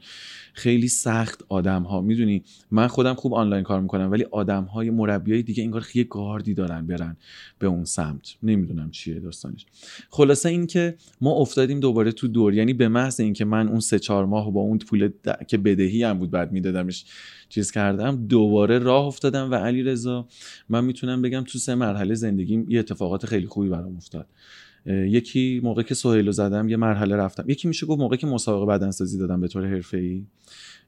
خیلی سخت آدم ها می‌دونی من خودم خوب آنلاین کار می‌کنم ولی آدم های مربیای دیگه انگار یه گاردی دارن برن به اون سمت. نمی‌دونم چیه داستانش. خلاصه این که ما افتادیم دوباره تو دور. یعنی به محض اینکه من اون سه چهار ماه با اون پول د- که بدهی هم بود بعد میدادمش چیز کردم دوباره راه افتادم و علی رضا من می‌تونم بگم تو سه مرحله زندگیم یه اتفاقات خیلی خوبی برام افتاد. یکی موقع که سهیلو زدم یه مرحله رفتم. یکی میشه گفت موقعی که مسابقه بدنسازی دادم به طور حرفه‌ای.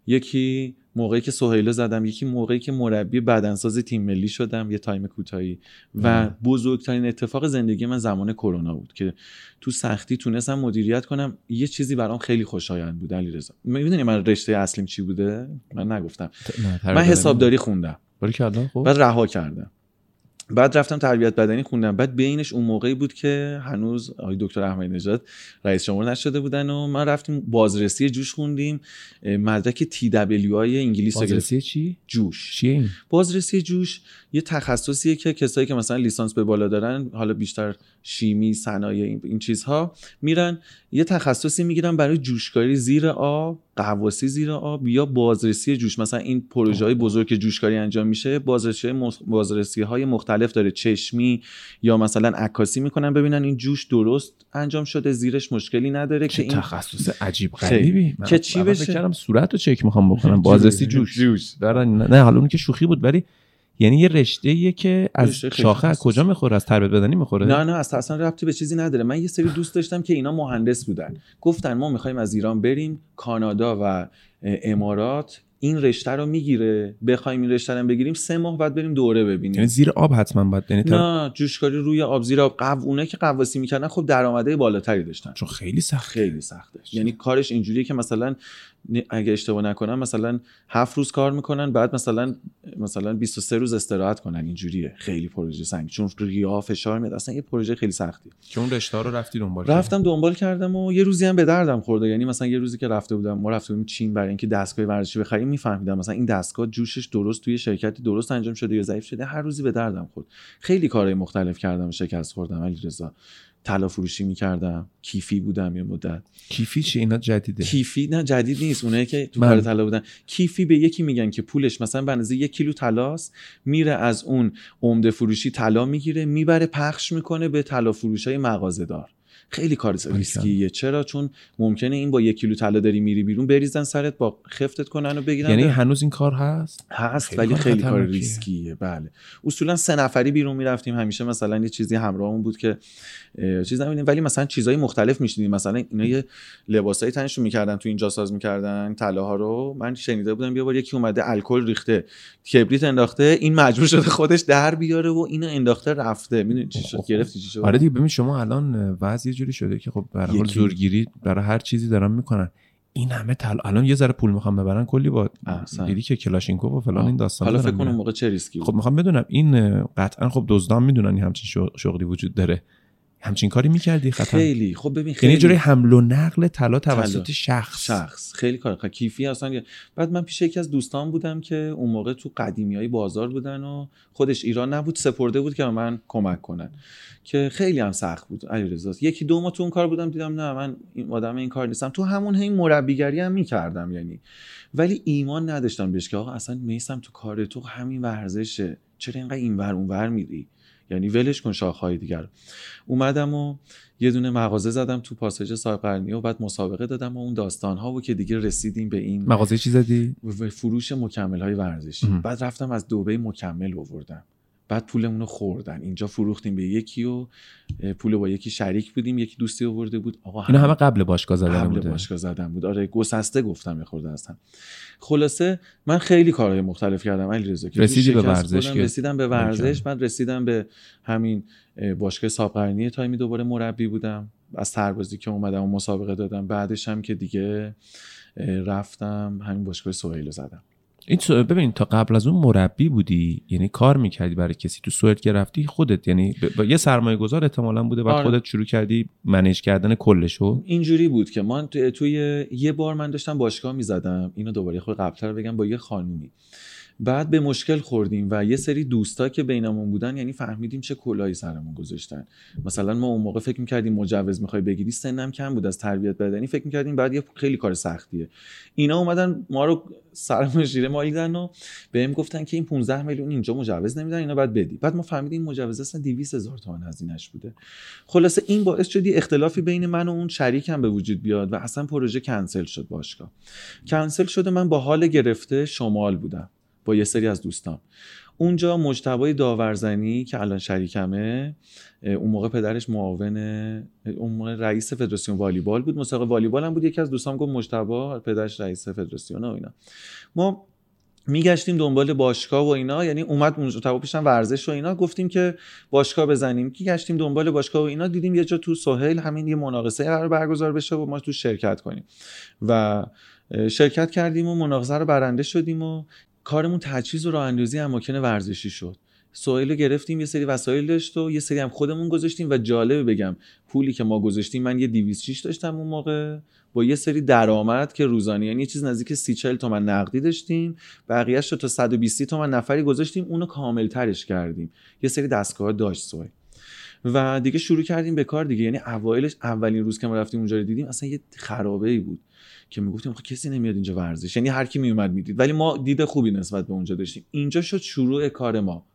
یکی موقعی که سهیلو زدم یکی موقعی که مربی بدنساز تیم ملی شدم یه تایم کوتاهی. و. بزرگترین اتفاق زندگی من زمان کرونا بود که تو سختی تونستم مدیریت کنم. یه چیزی برام خیلی خوشایند بود علیرضا. می‌دونی من رشته اصلیم چی بوده؟ من نگفتم. من حسابداری خوندم. بعد رها کردم. بعد رفتم تربیت بدنی خوندم. بعد بینش اون موقعی بود که هنوز آقای دکتر احمدی نژاد رئیس جمهور نشده بودن و ما رفتیم بازرسی جوش خوندیم. مدرک تی دبلیو آی انگلیس. بازرسی چی؟ جوش. چیه این؟ بازرسی جوش یه تخصصیه که کسایی که مثلا لیسانس به بالا دارن حالا بیشتر شیمی صنایع این- این چیزها میرن. یه تخصصی می‌گیرن برای جوشکاری زیر آب. قواسی زیر آب یا بازرسی جوش. مثلا این پروژه های بزرگ که جوشکاری انجام میشه بازرسی های, بازرسی های مختلف داره. چشمی یا مثلا عکاسی می‌کنن ببینن این جوش درست انجام شده زیرش مشکلی نداره که این تخصص عجیب. غریبی. که چی بشه؟ صورت رو چک می‌خوام بکنم. بازرسی جوش. جوش. دارن نه نه، حالا اون که شوخی بود ولی یعنی یه رشته ایه که از رشته شاخه از. کجا می‌خوره؟ از تربیت بدنی می‌خوره؟ نه نه اصلا اصلا ربطی به چیزی نداره. من یه سری دوست داشتم که اینا مهندس بودن. گفتن ما می‌خوایم از ایران بریم کانادا و امارات این رشته رو می‌گیره بخوایم این رشته رو بگیریم سه ماه بعد بریم دوره ببینیم. یعنی زیر آب حتما باید یعنی نه جوشکاری روی آب زیر آب. قوونه که قواسی می‌کردن خب درآمده بالاتری داشتن. چون خیلی سخت خیلی سخته. یعنی کارش اینجوریه که مثلا اگه اشتباه نکنم مثلا هفت روز کار می‌کنن بعد مثلا مثلا 23 روز استراحت کنن. اینجوریه. خیلی پروژه سنگ چون ریا فشار میاد. اصلا یه پروژه خیلی سختی. که اون رشته رو رفتی دنبال. رفتم دنبال کردم و یه روزی هم به دردم خورده. یعنی مثلا یه روزی که رفته بودم ما رفته بودیم چین برای اینکه دستگاه ورزشی بخریم. کردیم میفهمیدم. مثلا این دستگاه جوشش درست توی شرکتی درست انجام شده یا ضعیف شده هر روزی به دردم خورد. خیلی کارهای مختلف کردم شکست خوردم علی رضا طلا فروشی می‌کردم کیفی بودم یه مدت. کیفی چی؟ اینا جدیده. کیفی؟ نه جدید نیست. اونایی که تو کار طلا بودن. کیفی به یکی میگن که پولش مثلا به اندازه یک کیلو طلاست میره از اون عمده فروشی طلا می‌گیره می‌بره پخش می‌کنه به طلا فروشای مغازه دار خیلی کار ریسکیه چرا؟ چون ممکنه این با یک کیلو طلا داری میری بیرون بریزن سرت با خفتت کنن و بگیرن. یعنی هنوز این کار هست؟ هست خیلی ولی خیلی کار. ریسکیه. بله. اصولا سه نفری بیرون می‌رفتیم. همیشه مثلا یه چیزی همراهمون بود که چیز نمیدیم ولی مثلا چیزای مختلف میشنیدیم. مثلا اینا یه لباسایی تنشون می‌کردن تو اینجا ساز می‌کردن طلاها رو. من شنیده بودم یه بار یکی اومده الکل ریخته کبریت انداخته این مجبور شده خودش در بیاره و اینو انداخته رفته. می‌دونی چی شد. گرفتی چی شد؟ آره دیگه ببین شما الان وضع جوری شده که خب به هر حال زورگیری برای هر چیزی دارن می‌کنن. این همه طلا الان یه ذره پول می‌خوام ببرن کلی با احسن. دیدی که کلاشینکوف و فلان این داستان حالا فکر کنم. موقع چه ریسکی خب می‌خوام بدونم این قطعا خب دزدان می‌دونن این همچین شغ- شغلی وجود داره. همچین کاری می‌کردی خطر خیلی. خب ببین یعنی خیلی. جوری حمل و نقل طلا توسط. شخص. شخص. خیلی کار کیفی اصلا بعد من پیش یکی از دوستان بودم که اون موقع تو قدیمی های بازار بودن و خودش ایران نبود سپرده بود که من کمک کنن. که خیلی هم سخت بود. علیرضا یکی دو ماه تو اون کار بودم دیدم نه من این آدم این کار نیستم. تو همون این مربیگری هم می‌کردم یعنی. ولی ایمان نداشتم بهش که آقا اصلا میسم تو کار تو همین ورزشه. چرا اینقدر اینور اونور میری؟ یعنی ولش کن شاخهای دیگر رو. اومدم و یه دونه مغازه زدم تو پاساژ صاحب قرنی و بعد مسابقه دادم و اون داستان ها و که دیگه رسیدیم به این مغازه چی زدی فروش مکمل های ورزشی. بعد رفتم از دبی مکمل آوردم بعد پولمون رو خوردن. اینجا فروختیم به یکی و پول با یکی شریک بودیم. یکی دوستی آورده بود. آقا اینا همه قبل باشگاه زدن قبل بوده. باشگاه زدم بود. آره گسسته گفتم یه خورده هستم خلاصه من خیلی کارهای مختلف کردم. علی رضا رسیدی به ورزش رسیدم به. ورزش. بعد رسیدم به همین اه، باشگاه سابقرنی تایمی دوباره مربی بودم. از سربازی که اومدم و مسابقه دادم. بعدش هم که دیگه رفتم همین باشگاه سهیل زدم. این سو- ببین تا قبل از اون مربی بودی یعنی کار می‌کردی برای کسی تو سوئد که رفتی خودت یعنی ب- با یه سرمایه گذار احتمالا بوده بعد آره. خودت شروع کردی منیج کردن کلشو. اینجوری بود که من تو- توی یه بار من داشتم باشگاه می‌زدم. اینو دوباره خود قبلتر بگم با یه خانومی. بعد به مشکل خوردیم و یه سری دوستا که بینمون بودن یعنی فهمیدیم چه کلاهی سرمون گذاشتن. مثلا ما اون موقع فکر می‌کردیم مجوز می‌خوای بگیری سنم کم بود از تربیت بدنی فکر می‌کردیم بعد یه خیلی کار سختیه. اینا اومدن ما رو سرمون شیره مالیدن و بهم گفتن که این 15 میلیون اینجا مجوز نمیدن اینا بعد بدی. بعد ما فهمیدیم مجوز اصلا 200 هزار تومان هزینه‌اش بوده. خلاصه این باعث شد اختلافی بین من و اون شریکم به وجود بیاد و اصلا پروژه کنسل شد باشگاه. کنسل شده من با حال گرفته شمال بودم. با یه سری از دوستان. اونجا مجتبای داورزنی که الان شریکمه اون موقع پدرش معاون اون موقع رئیس فدراسیون والیبال بود. مسابقه والیبال هم بود. یکی از دوستان گفت مجتبا پدرش رئیس فدراسیون و اینا. ما میگشتیم دنبال باشگاه و اینا. یعنی اومد مجتبا پیشم ورزش و اینا. گفتیم که باشگاه بزنیم. که گشتیم دنبال باشگاه و اینا؟ دیدیم یه جا تو سهیل همین یه مناقصه قرار برگزار بشه و ما تو شرکت کنیم. و شرکت کردیم و مناقصه رو برنده شدیم و کارمون تجهیز و راه اندازی اماکن ورزشی شد. سویل رو گرفتیم یه سری وسایل داشت و یه سری هم خودمون گذاشتیم و جالبه بگم پولی که ما گذاشتیم من یه 206 داشتم اون موقع با یه سری درآمد که روزانه یعنی یه چیز نزدیک 30 40 تومن نقدی داشتیم بقیه‌اش رو تا 120 تومن نفری گذاشتیم اونو کامل ترش کردیم. یه سری دستگاه داشت سویل و دیگه شروع کردیم به کار دیگه. یعنی اوایلش اولین روز که ما رفتیم اونجا رو دیدیم اصلا یه خرابه ای بود. که می‌گفتیم آخه کسی نمیاد اینجا ورزش. یعنی هر کی میومد می‌دید. ولی ما دید خوبی نسبت به اونجا داشتیم. اینجا شد شروع کار ما.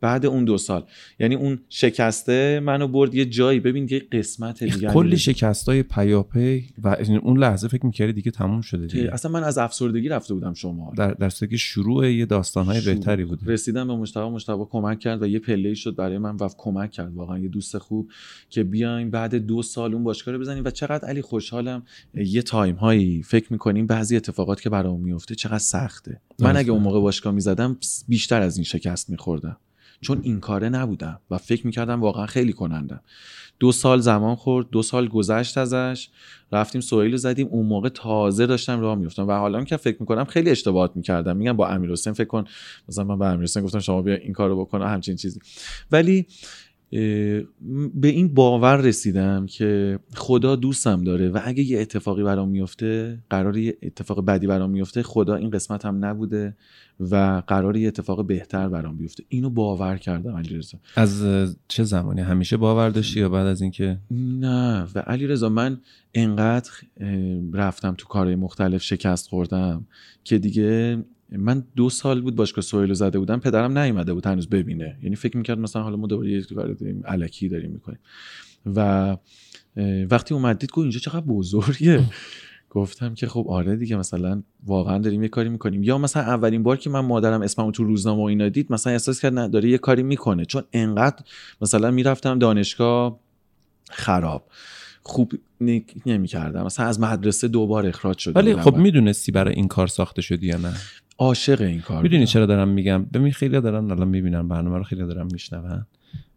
بعد اون دو سال. یعنی اون شکسته منو برد یه جایی. ببین یه قسمت دیگه. کلی شکستای پیاپی و اون لحظه فکر می‌کردی دیگه تموم شده دیگه. اصلا من از افسردگی رفته بودم شما در در که شروع یه داستانهای شروع. بهتری بوده. رسیدم به مشتبه مشتبه کمک کرد و یه پله شد برای من و کمک کرد. واقعا یه دوست خوب که بیایم بعد دو سال اون باشگاه رو بزنیم. و چقدر علی خوشحالم. یه تایم هایی فکر می‌کنیم بعضی اتفاقات که برام میفته چقدر سخته. من. اگه اون موقع باشگاه می‌زدم بیشتر از این شکست میخوردم. چون این کاره نبودم و فکر می‌کردم واقعا خیلی کنندم. دو سال زمان خورد دو سال گذشت ازش. رفتیم سهیل رو زدیم اون موقع تازه داشتم راه میفتم و حالا که فکر می‌کنم خیلی اشتباهات می‌کردم. میگم با امیر حسین فکر کن مثلا من به امیر حسین گفتم شما بیا این کارو بکن همچین چیزی. ولی به این باور رسیدم که خدا دوستم داره و اگه یه اتفاقی برام میفته قرار یه اتفاق بدی برام میفته خدا این قسمت هم نبوده و قرار یه اتفاق بهتر برام بیفته. اینو باور کردم علیرضا. از چه زمانی؟ همیشه باور داشتی یا بعد از اینکه؟ نه و علیرضا من انقدر رفتم تو کارهای مختلف شکست خوردم که دیگه من دو سال بود باشگاه سویلو زده بودم پدرم نیومده بود هنوز ببینه. یعنی فکر می‌کرد مثلا حالا ما دوباره یه کار داریم علکی داریم می‌کنیم. و وقتی اومد دید گفت اینجا چقدر بزرگه. گفتم که خب آره دیگه مثلا واقعا داریم یه کاری می‌کنیم. یا مثلا اولین بار که من مادرم اسممو تو روزنامه و اینا دید مثلا احساس کرد نه داره یه کاری می‌کنه. چون انقدر مثلا می‌رفتم دانشگاه خراب. خوب نمی‌کردم. مثلا از مدرسه دوبار اخراج شده ولی خب می‌دونستی برای این کار ساخته شدی یا نه؟ عاشق این کار می‌دونی چرا دارم میگم؟ ببین خیلی دارن الان می‌بینن برنامه رو خیلی دارن میشنون.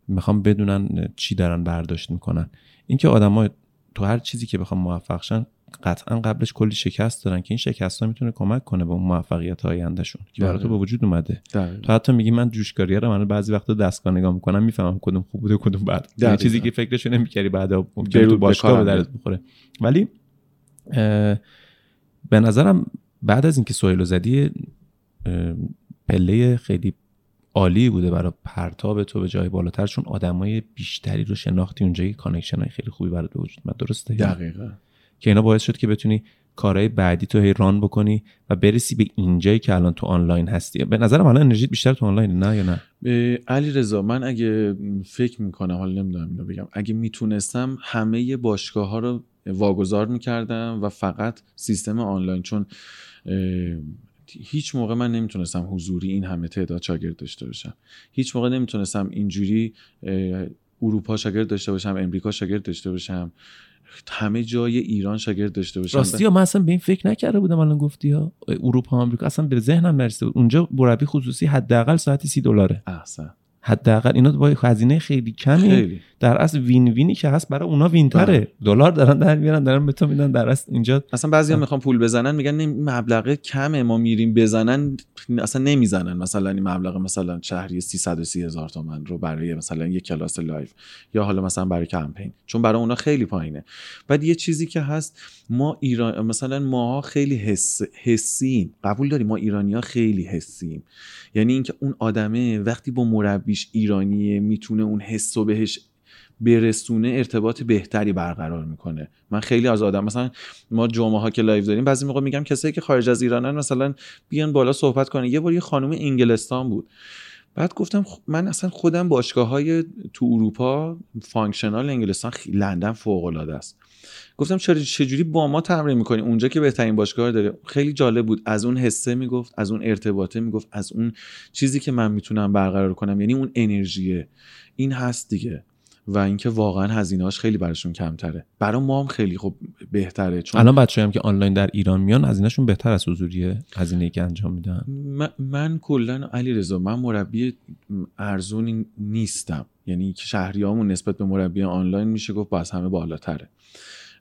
می‌خوام بدونن چی دارن برداشت می‌کنن. اینکه آدما تو هر چیزی که بخوام موفق شن قطعا قبلش کلی شکست دارن که این شکست ها می‌تونه کمک کنه به اون موفقیت آیندهشون که برای تو به وجود اومده. تو حتی میگی من جوشکاری رو من بعضی وقتا دستگاه نگاه می‌کنم می‌فهمم کدوم خوب بوده کدوم بد. یه چیزی که فکرشو نمی‌کردی بعد ممکنه تو باشگاه به دردت بخوره. ولی به نظرم بعد از اینکه سویلو زدی پله خیلی عالی بوده برای پرتاب تو به جای بالاتر چون آدمای بیشتری رو شناختی اونجایی connection های خیلی خوبی برات وجود اومد درسته؟ دقیقا. که اینا باعث شد که بتونی کارهای بعدی تو هی run بکنی و برسی به اینجایی که الان تو آنلاین هستی. به نظرم الان انرژیت بیشتر تو آنلاین نه یا نه؟ علی رضا من اگه فکر می‌کنم حالا نمی‌دونم اینو بگم اگه می‌تونستم همه باشگاه ها رو واگذار می‌کردم و فقط سیستم آنلاین چون هیچ موقع من نمی‌تونستم حضوری این همه تعداد شاگرد داشته باشم. هیچ موقع نمی‌تونستم اینجوری اروپا شاگرد داشته باشم امریکا شاگرد داشته باشم. همه جای ایران شاگرد داشته باشم. راستی من اصلا به این فکر نکرده بودم الان گفتی ها. اروپا آمریکا. اصلا به ذهنم نرسیده بود. اونجا مربی خصوصی حداقل ساعتی سی دلاره. احسن. حداقل اینا با هزینه خیلی کمی در اصل win win ی که هست برای اونا win تره بله. دلار دارن در میارن دارن به تو میدن در اصل اینجا. اصلا بعضیا می‌خوان پول بزنن میگن این مبلغ کمه ما میریم بزنن اصلا نمی‌زنن. مثلا این مبلغ مثلا شهریه 330 هزار تومن رو برای مثلا یک کلاس live یا حالا مثلا برای کمپین چون برای اونا خیلی پایینه. بعد یه چیزی که هست ما ایران مثلا ما خیلی حس حسیم. قبول داریم ما ایرانی ها خیلی حسیم. یعنی اینکه اون آدمه وقتی با مربیش ایرانیه می‌تونه اون حس و بهش برسونه ارتباط بهتری برقرار می‌کنه. من خیلی از آدم مثلا ما جمعه ها که live داریم بعضی موقع میگم کسایی که خارج از ایرانن مثلا بیان بالا صحبت کنن. یه بار یه خانم انگلستان بود. بعد گفتم من اصلا خودم باشگاه های تو اروپا functional انگلستان لندن فوق العاده است. گفتم چرا چجوری با ما تمرین می‌کنی؟ اونجا که بهترین باشگاه داره. خیلی جالب بود. از اون حسه می‌گفت از اون ارتباطه می‌گفت از اون چیزی که من می‌تونم برقرار کنم. یعنی اون انرژیه. این هست دیگه. و اینکه واقعا هزینه‌اش خیلی براشون کمتره. برای ما هم خیلی خب بهتره چون الان بچه هم که آنلاین در ایران میان هزینهشون بهتر از حضوریه هزینه که انجام میدن. من, من کلا علی رضا من مربی ارزونی نیستم. یعنی که شهریامون نسبت به مربی آنلاین میشه گفت باز همه بالاتره.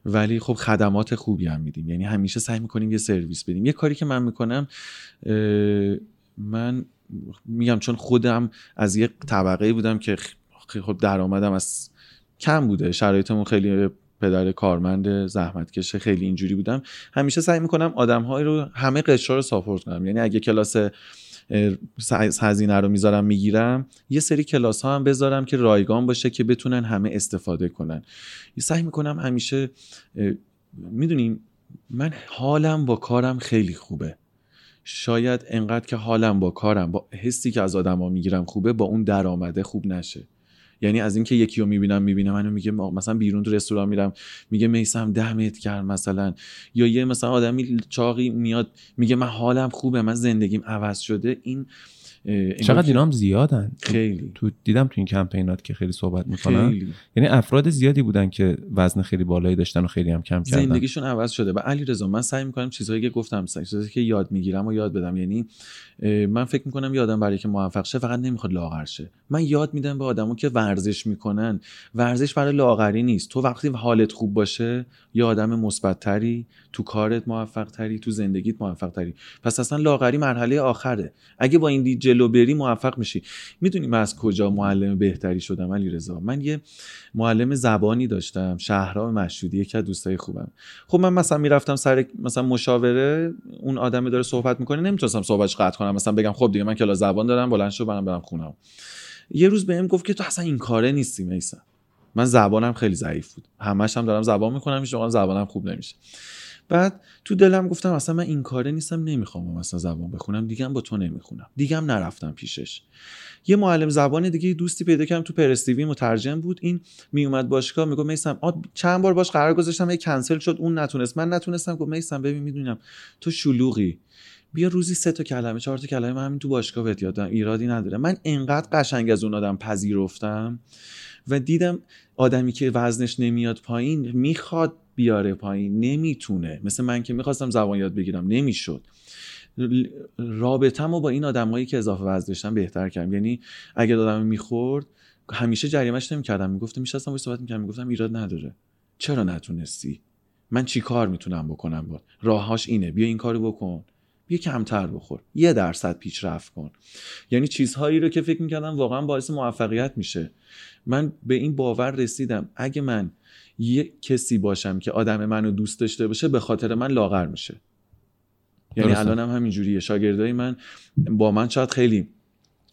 ولی خب خدمات خوبی هم میدیم. یعنی همیشه سعی می‌کنیم یه سرویس بدیم. یه کاری که من می‌کنم من میگم چون خودم از یه طبقه بودم که خب درآمدم از کم بوده. شرایطمون خیلی پدر کارمند زحمتکش خیلی اینجوری بودم. همیشه سعی می‌کنم آدمهایی رو همه قشرا رو ساپورت کنم. یعنی اگه کلاس هزینه رو می‌ذارم می‌گیرم یه سری کلاس ها هم بذارم که رایگان باشه که بتونن همه استفاده کنن. سعی می‌کنم همیشه می‌دونیم من حالم با کارم خیلی خوبه. شاید انقدر که حالم با کارم با حسی که از آدما می‌گیرم خوبه با اون درآمده خوب نشه. یعنی از اینکه یکی رو می‌بینم می‌بینم منو میگه مثلا بیرون تو رستوران میرم میگه میسم ده متر کرد مثلا. یا یه مثلا آدمی چاقی میاد میگه من حالم خوبه من زندگیم عوض شده. این چقدر اینا هم زیادن. خیلی. تو دیدم تو این کمپینات که خیلی صحبت می‌کنن. یعنی افراد زیادی بودن که وزن خیلی بالایی داشتن و خیلی هم کم کردن. زندگیشون عوض شده. و علی رضا من سعی می‌کنم چیزهایی که گفتم چیزایی که یاد می‌گیرم و یاد بدم. یعنی من فکر می‌کنم یادم برای که موفق شه فقط نمی‌خواد لاغر شه. من یاد میدم به آدمو که ورزش می‌کنن. ورزش برای لاغری نیست. تو وقتی حالت خوب باشه یه آدم مثبتتری تو کارت موفقتری تو زندگیت موفقتری. پس اصلا لاغری مرحله آخره. اگه با این دید جلو بری موفق میشی. می‌دونی من از کجا معلم بهتری شدم علی رضا من یه معلم زبانی داشتم شهرام مشهودی یکی از دوستای خوبم. خب من مثلا می‌رفتم سر مثلا مشاوره اون آدم داره صحبت می‌کنه نمی‌تونستم صحبتش قطع کنم. مثلا بگم خب دیگه من کلاس زبان دارم بلند شو برم برم خونم یه روز بهم گفت که تو اصلا این کاره نیستی میسن من زبانم خیلی ضعیف بود. همش هم دارم زبان می‌کنم هیچ زبانم خوب نمیشه. بعد تو دلم گفتم اصلا من این کاره نیستم نمی‌خوام مثلا زبان بخونم دیگه با تو نمی‌خونم. دیگه هم نرفتم پیشش. یه معلم زبان دیگه دوستی پیدا کردم تو پرستیوی مترجم بود. این میومد باشگاه میگه میسم چند بار باش قرار گذاشتم یه کنسل شد اون نتونست من نتونستم. گفت میسم ببین می‌دونم تو شلوغی. بیا روزی سه تا کلمه چهار تا کلمه من همین تو باشگاه بهت یادم ایرادی نداره. من انقدر قشنگ از اون آدم پذیرفتم و دیدم آدمی که وزنش نمیاد پایین می‌خواد بیاره پایین نمی‌تونه. مثل من که می‌خواستم زبان یاد بگیرم نمی‌شد. رابطم رو با این آدمایی که اضافه وزن داشتن بهتر کردم. یعنی اگر آدم می‌خورد همیشه جریمش نمی‌کردم. می‌گفتم میشستم باش صحبت می‌کردم می‌گفتم ایراد نداره. چرا نتونستی؟ من چی کار می‌تونم بکنم با؟ راهاش اینه. بیا این کارو بکن. بیا کمتر بخور. یه درصد پیشرفت کن. یعنی چیزهایی رو که فکر می‌کردم واقعا باعث موفقیت میشه. من به این باور رسیدم. اگه من یه کسی باشم که آدم منو دوست داشته باشه به خاطر من لاغر میشه. یعنی الان هم همینجوریه. شاگردای من با من شاید خیلی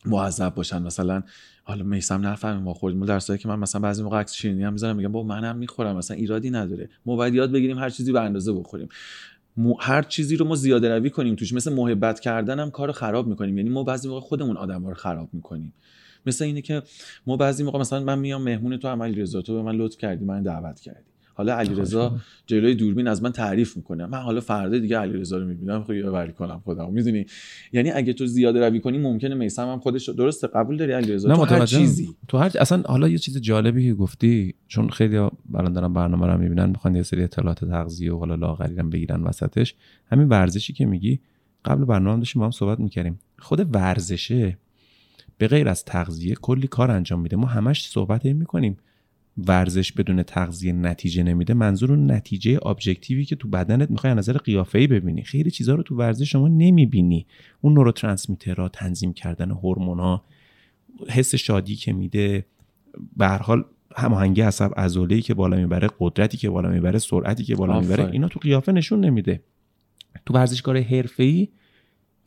معذب باشن. مثلا حالا میسم نفهمیم ما خودمون در که من مثلا بعضی موقع عکس شیرینی هم می‌ذارم میگم با منم می‌خورم. مثلا ایرادی نداره. ما باید یاد بگیریم هر چیزی به اندازه بخوریم. هر چیزی رو ما زیاده روی کنیم توش. مثل محبت کردن هم کار خراب می‌کنیم. یعنی ما بعضی موقع خودمون آدم رو خراب می‌کنیم. مثل اینه که ما بعضی موقع مثلا من میام مهمون تو عملی رضا تو به من لطف کردی من دعوت کردی. حالا علیرضا جلوی دوربین از من تعریف می‌کنه. من حالا فردا دیگه علیرضا رو می‌بینم خب یادآوری کنم خودم می‌دونی؟ یعنی اگه تو زیاده روی کنی ممکنه میسم هم خودش درسته؟ قبول داری علیرضا؟ تو هر چیزی. تو هر اصلا حالا یه چیز جالبی که گفتی چون خیلی الان دارن برنامه رو می‌بینن می‌خوان یه سری اطلاعات تغذیه و حالا لاغری بگیرن وسطش. همین ورزشی که میگی قبل برنامه داشتیم با هم صحبت می‌کردیم. خود ورزشه به غیر از تغذیه کلی کار انجام میده. ما همش صحبت این می‌کنیم. ورزش بدون تغذیه نتیجه نمیده. منظور اون نتیجه ابجکتیوی که تو بدنت می‌خوای از نظر قیافه‌ای ببینی. خیلی چیزها رو تو ورزش شما نمی‌بینی. اون نوروترانسمیترها تنظیم کردن هورمونا حس شادی که میده. به هر حال هماهنگی عصب عضله‌ای که بالا می‌بره قدرتی که بالا می‌بره سرعتی که بالا می‌بره اینا تو قیافه نشون نمیده. تو ورزشکار حرفه‌ای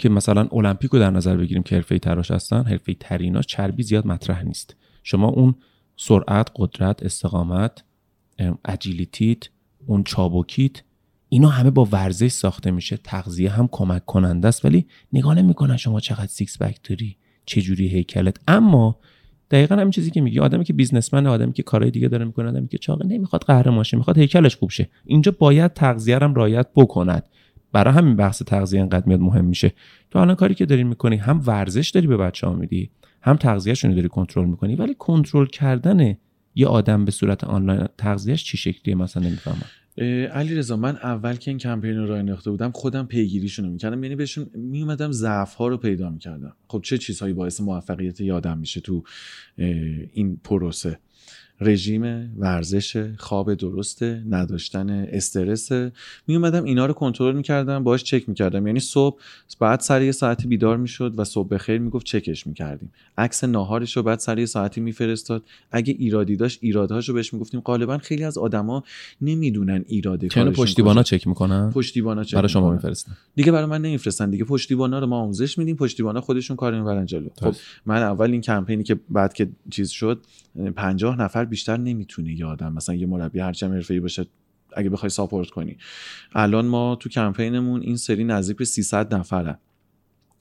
که مثلا المپیکو در نظر بگیریم که حرفه‌ای تراشون هستن حرفه‌ای تریناش چربی زیاد مطرح نیست. شما اون سرعت قدرت استقامت agility ت اون چابوکیت اینا همه با ورزش ساخته میشه. تغذیه هم کمک کننده است. ولی نگاه نمی‌کنن شما چقدر six pack داری چه جوری هیکلت. اما دقیقا همین چیزی که میگی آدمی که businessman آدمی که کارهای دیگه داره می‌کنه آدمی که چاقه نمی‌خواد قهرمان شه می‌خواد هیکلش خوب شه. اینجا باید تغذیه هم رعایت بکند. برای همین بحث تغذیه انقدر میاد مهم میشه. تو الان کاری که داری می‌کنی هم ورزش داری به بچه ها میدی هم تغذیهشون داری کنترل می‌کنی ولی کنترل کردن یه آدم به صورت آنلاین تغذیهش چی شکلیه؟ مثلا نمی‌فهمم. علی رضا من اول که این کمپین رو راه انداخته بودم خودم پیگیریشون رو می‌کردم. یعنی بهشون میومدم ضعف ها رو پیدا می‌کردم. خب چه چیزهایی باعث موفقیت آدم میشه تو این پروسه؟ رژیم ورزش خواب درسته نداشتن استرس. می اومدم اینا رو کنترل می‌کردم باش چک می‌کردم. یعنی صبح بعد سر یه ساعتی بیدار می‌شد و صبح بخیر می‌گفت چکش می‌کردیم. عکس ناهارش رو بعد سر یه ساعتی میفرستاد. اگه ایرادی داشت ایرادهاش رو بهش می‌گفتیم. غالبا خیلی از آدما نمی‌دونن ایراده کارشون پشتیبانا چک می‌کنن؟ پشتیبانا چک برای شما میفرستن. دیگه برای من نمیفرستن دیگه. پشتیبانا رو ما آموزش میدیم. پشتیبانا خودشون کار می‌برن جلو. خب من اول این کمپینی که بعد که چیز شد 50 نفر بیشتر نمی‌تونه یادم مثلا یه مربی هرچه حرفه‌ای باشه اگه بخوای ساپورت کنی. الان ما تو کمپینمون این سری نزدیک به 300 نفره.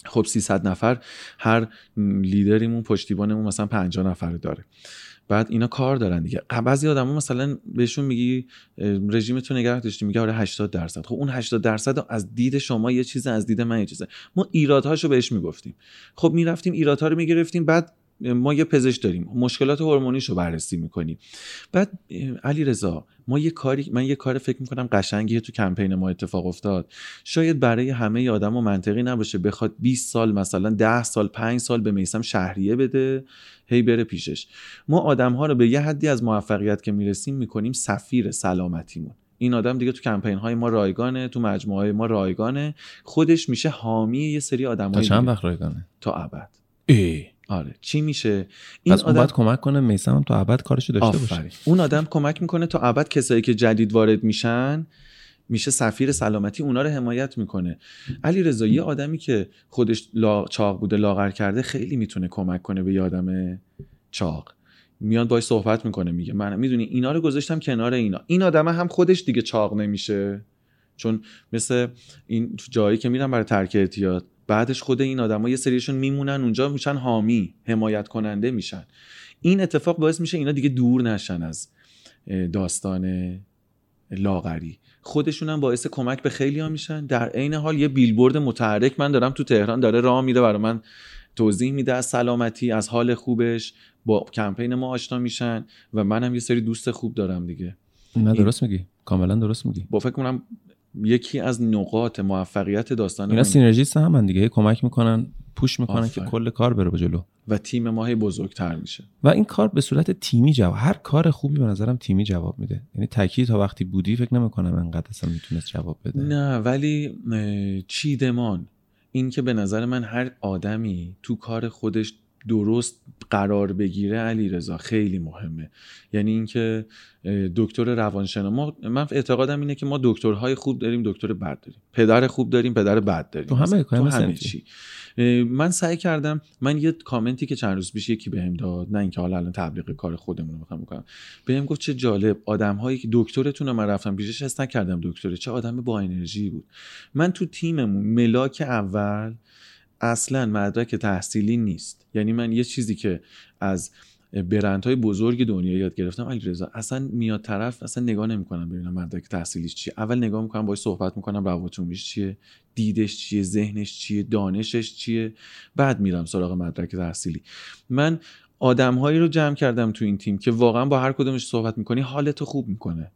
خب 300 نفر هر لیدریمون پشتیبانمون مثلا 50 نفر داره. بعد اینا کار دارن دیگه. بعضی آدما مثلا بهشون میگی رژیمتون نگه داشتی میگه آره 80 درصد. خب اون 80 درصد از دید شما یه چیز از دید من یه چیزه. ما ایرادهاشو بهش می‌گفتیم. خب می‌رفتیم ایرادها رو می‌گرفتیم بعد ما یه پزشک داریم. مشکلات هورمونیش رو بررسی می‌کنیم. بعد علی رضا ما یه کاری من یه کار فکر می‌کنم قشنگی تو کمپین ما اتفاق افتاد. شاید برای همه آدم و منطقی نباشه بخواد 20 سال مثلا 10 سال 5 سال به میسم شهریه بده هی بره پیشش. ما آدم ها رو به یه حدی از موفقیت که می‌رسیم می‌کنیم سفیر سلامتیمون. این آدم دیگه تو کمپین های ما رایگانه تو مجموعه های ما رایگانه. خودش میشه حامی یه سری آدم تا چند وقت رایگانه؟ تا ابد. آره. چی میشه؟ این پس اون باید کمک کنه میسم هم تا ابد کارشو داشته آفرین. باشه اون آدم کمک می‌کنه تا ابد کسایی که جدید وارد میشن میشه سفیر سلامتی اونا رو حمایت می‌کنه. علی رضا یه آدمی که خودش لا... چاق بوده لاغر کرده خیلی می‌تونه کمک کنه به یه آدم چاق. میاد باش صحبت می‌کنه میگه من می‌دونی اینا رو گذاشتم کنار اینا. این آدم هم خودش دیگه چاق نمیشه. چون مثل این جایی که میرن برای ترک اعتیاد بعدش خود این آدما یه سریشون میمونن اونجا میشن حامی حمایت کننده میشن. این اتفاق باعث میشه اینا دیگه دور نشن از داستان لاغری. خودشون هم باعث کمک به خیلی ها میشن. در عین حال یه بیلبورد متحرک من دارم تو تهران داره راه میره برای من توضیح میده از سلامتی از حال خوبش. با کمپین ما آشنا میشن و منم یه سری دوست خوب دارم دیگه. نه درست میگی. کاملا درست میگی. با فکر کنم یکی از نقاط موفقیت داستان اینا سینرژیست هم دیگه. کمک می‌کنن پوش می‌کنن آفر. که کل کار بره جلو. و تیم ما هی بزرگتر میشه. و این کار به صورت تیمی جواب هر کار خوبی به نظرم تیمی جواب میده. یعنی تکی تا وقتی بودی فکر نمی‌کنم انقدر اصلا می‌تونست جواب بده. نه ولی چیدمان. این که به نظر من هر آدمی تو کار خودش درست قرار بگیره علی رضا خیلی مهمه. یعنی اینکه دکتر روانشناس ما من اعتقادم اینه که ما دکترهای خوب داریم دکتر بد داریم. پدر خوب داریم پدر بد داریم. تو همه تو همه چی. من سعی کردم من یه کامنتی که چند روز پیش یکی بهم داد نه اینکه حالا الان تبلیغ کار خودمون رو می‌خوام بکنم بهم گفت چه جالب آدم هایی که دکترتون رو من رفتم پیشش حس نکردم دکتره چه آدم با انرژی بود. من تو تیممون ملاک اول اصلا مدرک تحصیلی نیست. یعنی من یه چیزی که از برندهای بزرگ دنیا یاد گرفتم علی رضا اصلا میاد طرف اصلا نگاه نمی‌کنم ببینم مدرک تحصیلیش چیه. اول نگاه می‌کنم باهاش صحبت می‌کنم روابطش چیه دیدش چیه ذهنش چیه دانشش چیه بعد میرم سراغ مدرک تحصیلی. من آدمهایی رو جمع کردم تو این تیم که واقعا با هر کدومش صحبت می‌کنی حالتو خوب می‌کنه.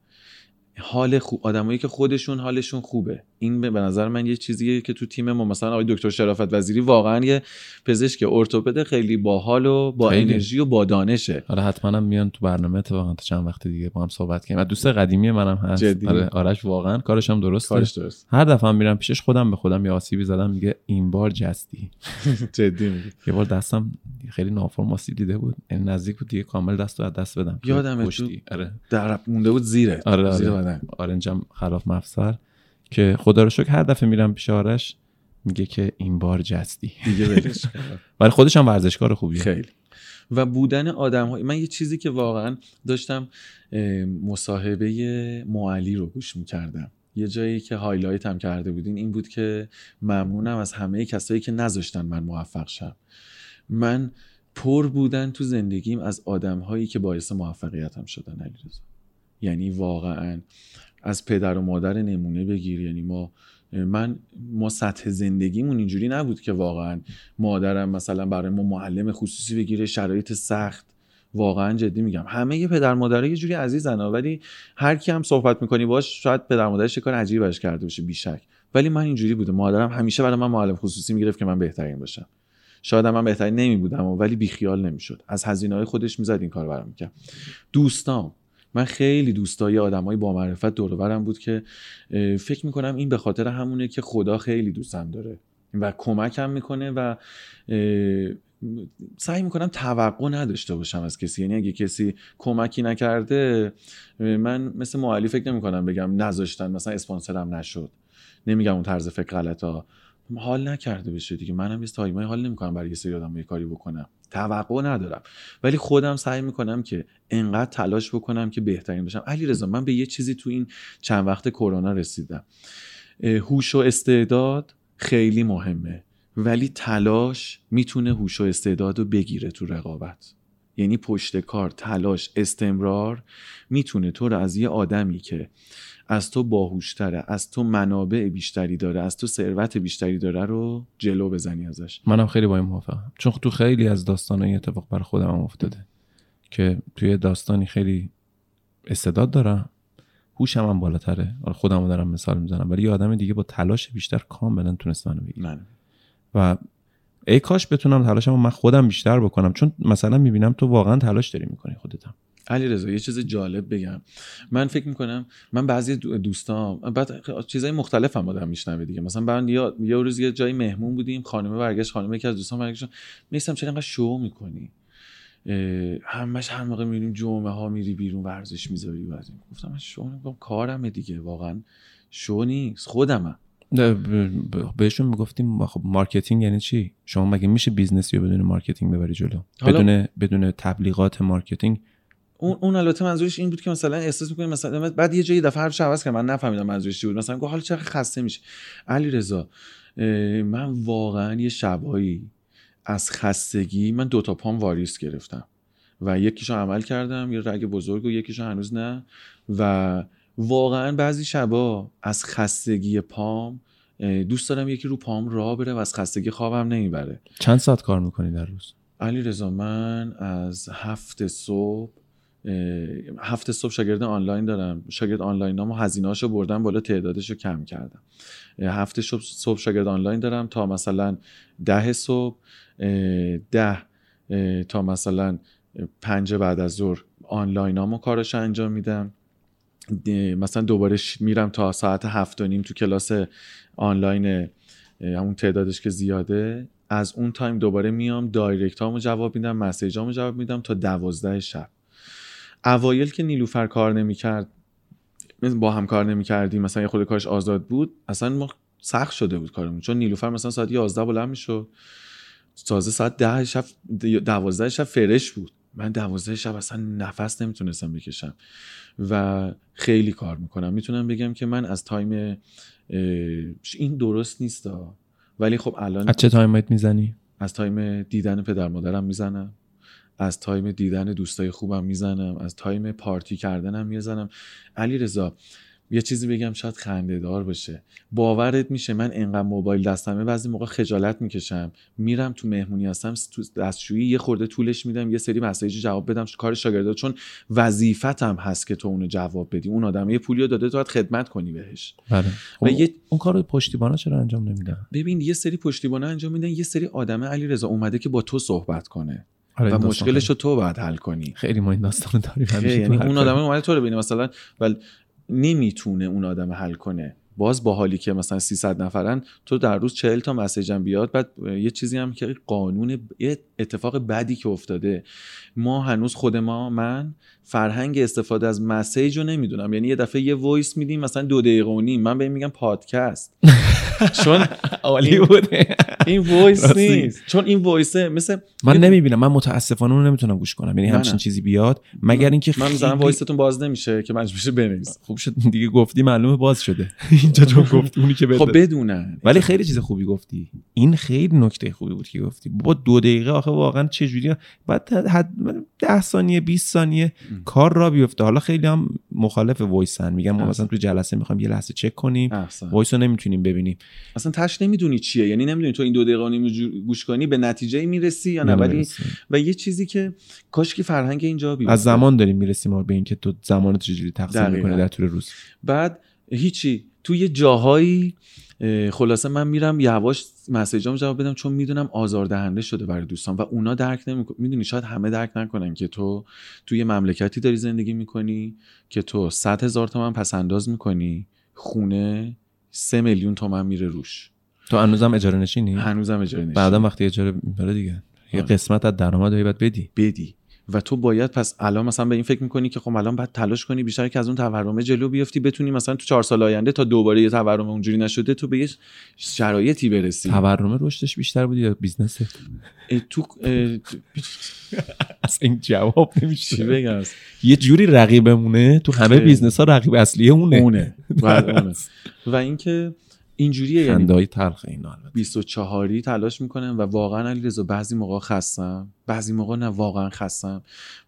حال خوب آدمایی که خودشون حالشون خوبه. این به نظر من یه چیزیه که تو تیم ما مثلا آقای دکتر شرافت وزیری واقعا یه پزشک ارتوپد خیلی باحال و با خیلی. انرژی و با دانشه. آره حتما هم میان تو برنامه اتفاقا تا چند وقت دیگه با هم صحبت کنیم. دوست قدیمی منم هست. جدی؟ آره آرش واقعا کارش هم درسته. کارش درست هر دفعه هم میرم پیشش خودم به خودم یه آسیبی زدم میگه این بار جستی. جدی میگی. یه بار دستم خیلی نافرم آسیب دیده بود. یعنی نزدیک بود دیگه کامل دست رو از دست بدم یادمه پشتی آره. در مونده بود زیره. آره زیر آره. آرنجم خلاف مفصل. که خدا رو شکر هر دفعه میرم پیش آرش میگه که این بار جستی. دیگه ولش. ولی خودش هم ورزشکار خوبیه. خیلی. و بودن آدم های من یه چیزی که واقعا داشتم مصاحبه معلی رو گوش می‌کردم. یه جایی که هایلایت هم کرده بودین این بود که ممنونم از همه کسایی که نذاشتن من موفق شم. من پر بودن تو زندگیم از آدم هایی که باعث موفقیتم شدن علیرضا. یعنی واقعا از پدر و مادر نمونه بگیر. یعنی ما من ما سطح زندگیمون اینجوری نبود که واقعا مادرم مثلا برای ما معلم خصوصی بگیره شرایط سخت. واقعا جدی میگم. همه یه پدر مادر یه جوری عزیزن ولی هر کی هم صحبت می‌کنی باش شاید پدر مادرش کار عجیبی براش کرده باشه بیشک. ولی من اینجوری بوده مادرم همیشه برای من معلم خصوصی می‌گرفت که من بهترین باشم. شاید من بهترین نمی بودم ولی بیخیال نمی‌شد. از هزینه های خودش می‌زد این کار برام می‌کرد. دوستام من خیلی دوستای آدمای با معرفت دور و برم بود که فکر می‌کنم این به خاطر همونه که خدا خیلی دوستم داره و کمکم می‌کنه و سعی می‌کنم توقع نداشته باشم از کسی. یعنی اگه کسی کمکی نکرده من مثل معلی فکر نمی‌کنم بگم نذاشتن مثلا اسپانسرم نشد. نمیگم اون طرز فکر غلطا. حال نکرده بشه دیگه. منم یه تایمای حال نمی‌کنم برای یه سری آدم یه کاری بکنم. توقع ندارم. ولی خودم سعی می‌کنم که انقدر تلاش بکنم که بهترین باشم علی رضا من به یه چیزی تو این چند وقت کرونا رسیدم. هوش و استعداد خیلی مهمه. ولی تلاش می‌تونه هوش و استعداد رو بگیره تو رقابت. یعنی پشت کار تلاش استمرار می‌تونه تو رو از یه آدمی که از تو باهوشتره از تو منابع بیشتری داره از تو ثروت بیشتری داره رو جلو بزنی ازش. منم خیلی با این موافقم. چون تو خیلی از داستان این اتفاق برای خودم هم افتاده که توی داستانی خیلی استعداد دارم. هوشم هم بالاتره. حالا خودمو دارم مثال می‌زنم. ولی یه آدم دیگه با تلاش بیشتر کاملا تونست منو بگیره. من و ای کاش بتونم تلاشمو من خودم بیشتر بکنم. چون مثلا می‌بینم تو واقعا تلاش داری می‌کنی خودتم علی رضا یه چیز جالب بگم. من فکر می‌کنم من بعضی دو- دوستام بعد چیزای مختلف هم آدم میشنوه دیگه. مثلا من یا یه روز یه جای مهمون بودیم خانم برگشت خانم یکی از دوستان برگشت. میستم چرا انقدر شو می‌کنی؟ همش هر موقع میریم جمعه ها میری بیرون ورزش می‌ذاری و گفتم من شو می‌کنم کارمه دیگه واقعا شو نیست خودمم. ب- بهشون می‌گفتیم خب مارکتینگ یعنی چی؟ شما مگه میشه بیزنسی رو بدون مارکتینگ ببری جلو؟ بدون بدون تبلیغات مارکتینگ اون اون البته منظورش این بود که مثلا احساس می‌کنی مثلا بعد یه جایی دفعه حرفش عوض کرد من نفهمیدم منظورش چی بود. مثلا گفت حالا چرا خسته میشه. علی رضا من واقعا یه شبایی از خستگی من دو تا پام واریس گرفتم و یکیشو عمل کردم یه رگ بزرگ و یکیشو هنوز نه. و واقعا بعضی شبا از خستگی پام دوست دارم یکی رو پام راه بره و از خستگی خوابم نمی‌بره. چند ساعت کار می‌کنی در روز؟ علی رضا من از هفت صبح اه، هفت صبح شاگرد آنلاین دارم. شاگرد آنلاین نامو هزینه‌اشو بردم بالا تعدادش رو کم کردم. اه، هفت صبح شاگرد آنلاین دارم تا مثلا ده صبح ده تا مثلا پنج بعد از ظهر آنلاینامو کارش انجام میدم. مثلا دوباره میرم تا ساعت هفت و نیم تو کلاس آنلاین همون تعدادش که زیاده. از اون تایم دوباره میام دایرکت هامو جواب میدم مسیج هامو جواب میدم تا دوازده شب. اوایل که نیلوفر کار نمی‌کرد با هم کار نمی‌کردیم مثلا یه خود کارش آزاد بود اصلا ما سخت شده بود کارمون. چون نیلوفر مثلا ساعت 11 بلند می‌شد. تازه ساعت 10 شب 12 شب fresh بود. من 12 شب اصلا نفس نمی‌تونستم بکشم. و خیلی کار می‌کنم. می‌تونم بگم که من از تایم این درست نیست ولی خب الان از چه تایمات می‌زنی؟ از تایم دیدن پدر مادرم می‌زنم. از تایم دیدن دوستای خوبم می‌زنم از تایم پارتی کردنم می‌زنم. علی رضا یه چیزی بگم شاید خنده دار باشه. باورت میشه من انقدر موبایل دستمه بعضی موقع خجالت می‌کشم. میرم تو مهمونی هستم تو دستشویی یه خورده طولش میدم یه سری مسیج جواب بدم کار شاگردا چون وظیفتم هست که تو اونو جواب بدی. اون آدم یه پولیو داده تو باید خدمت کنی بهش. بله. و خب یه- اون کار پشتیبانا چرا انجام نمیدن؟ ببین یه سری پشتیبانه انجام میدن یه سری آدم علی رضا اومده که با تو صحبت کنه. آره، و مشکلش رو تو باید حل کنی خیلی ما این داستان داریم یعنی اون. آدم اومده تو رو ببینه مثلا ولی نمی‌تونه اون آدم حل کنه باز با حالی که مثلا 300 نفرن تو در روز 40 تا مسیجم بیاد بعد یه چیزی هم که قانون یه اتفاق بدی که افتاده. ما هنوز خود ما من فرهنگ استفاده از مسیج رو نمی‌دونم. یعنی یه دفعه یه وایس میدیم مثلا دو دقیقه و نیم. من به این میگم پادکست. چون عالی بوده. این وایس. نیست. چون این وایسه مثل من نمی‌بینم. من متاسفانه اون رو نمی‌تونم گوش کنم. یعنی همچین. چیزی بیاد. مگر اینکه من خیلی- وویستون باز نمیشه که مجبور بشه بنویس خوب شد. دیگه گفتی معلومه باز شده. اینجا چون گفتی اونی که خب بدونن ولی خیلی چیز خوبی گفتی. این خیلی نکته خوبی بود که گفتی. با دو دقیقه آخه واقعا چه جوری بعد حد ده ثانیه 20 ثانیه کار را بیفته. حالا خیلی هم مخالف وایسن. میگم ما. مثلا تو جلسه می‌خوایم یه لحظه چک کنیم. وایس رو نمی‌تونیم ببینیم. اصلا تش نمی‌دونی چیه. یعنی نمی‌دونی تو این دو دقیقه گوش کنی به نتیجه می‌رسی یا نه. ولی. و یه چیزی که کاش که فرهنگ اینجا بیفته. از زمان داریم می‌رسیم ما به اینکه تو زمان چجوری تقسیم. می‌کنه در طول روز. بعد هیچی. تو یه جاهایی اه، خلاصه من میرم یواش مسیجام جواب بدم چون می‌دونم آزاردهنده شده برای دوستان و اونا درک نمیکن می‌دونی شاید همه درک نکنن که تو توی مملکتی داری زندگی می‌کنی که تو 100 هزار تومن پس انداز می‌کنی خونه سه میلیون تومن میره روش. تو هنوزم اجاره نشینی؟ هنوزم اجاره نشین. بعدا وقتی اجاره می‌بره دیگه. یه آره. قسمت از درآمد باید بدی. بدی. و تو باید پس الان مثلا به این فکر می‌کنی که خب الان باید تلاش کنی بیشتر که از اون تورمه جلو بیفتی بتونی مثلا تو چهار سال آینده تا دوباره یه تورم اونجوری نشده تو به یه شرایطی برسی. تورم رشدش بیشتر بود یا بیزنس؟ تو اصلا این جواب چی نمیشه بگم یه جوری رقیبمونه تو همه. بیزنس ها رقیب اصلی اونه. اونه. و اینکه اینجوریه یعنی تلخ اینا البته. 24 تلاش می‌کنم و واقعا علیرضا بعضی موقع خستم بعضی موقع نه واقعا خستم.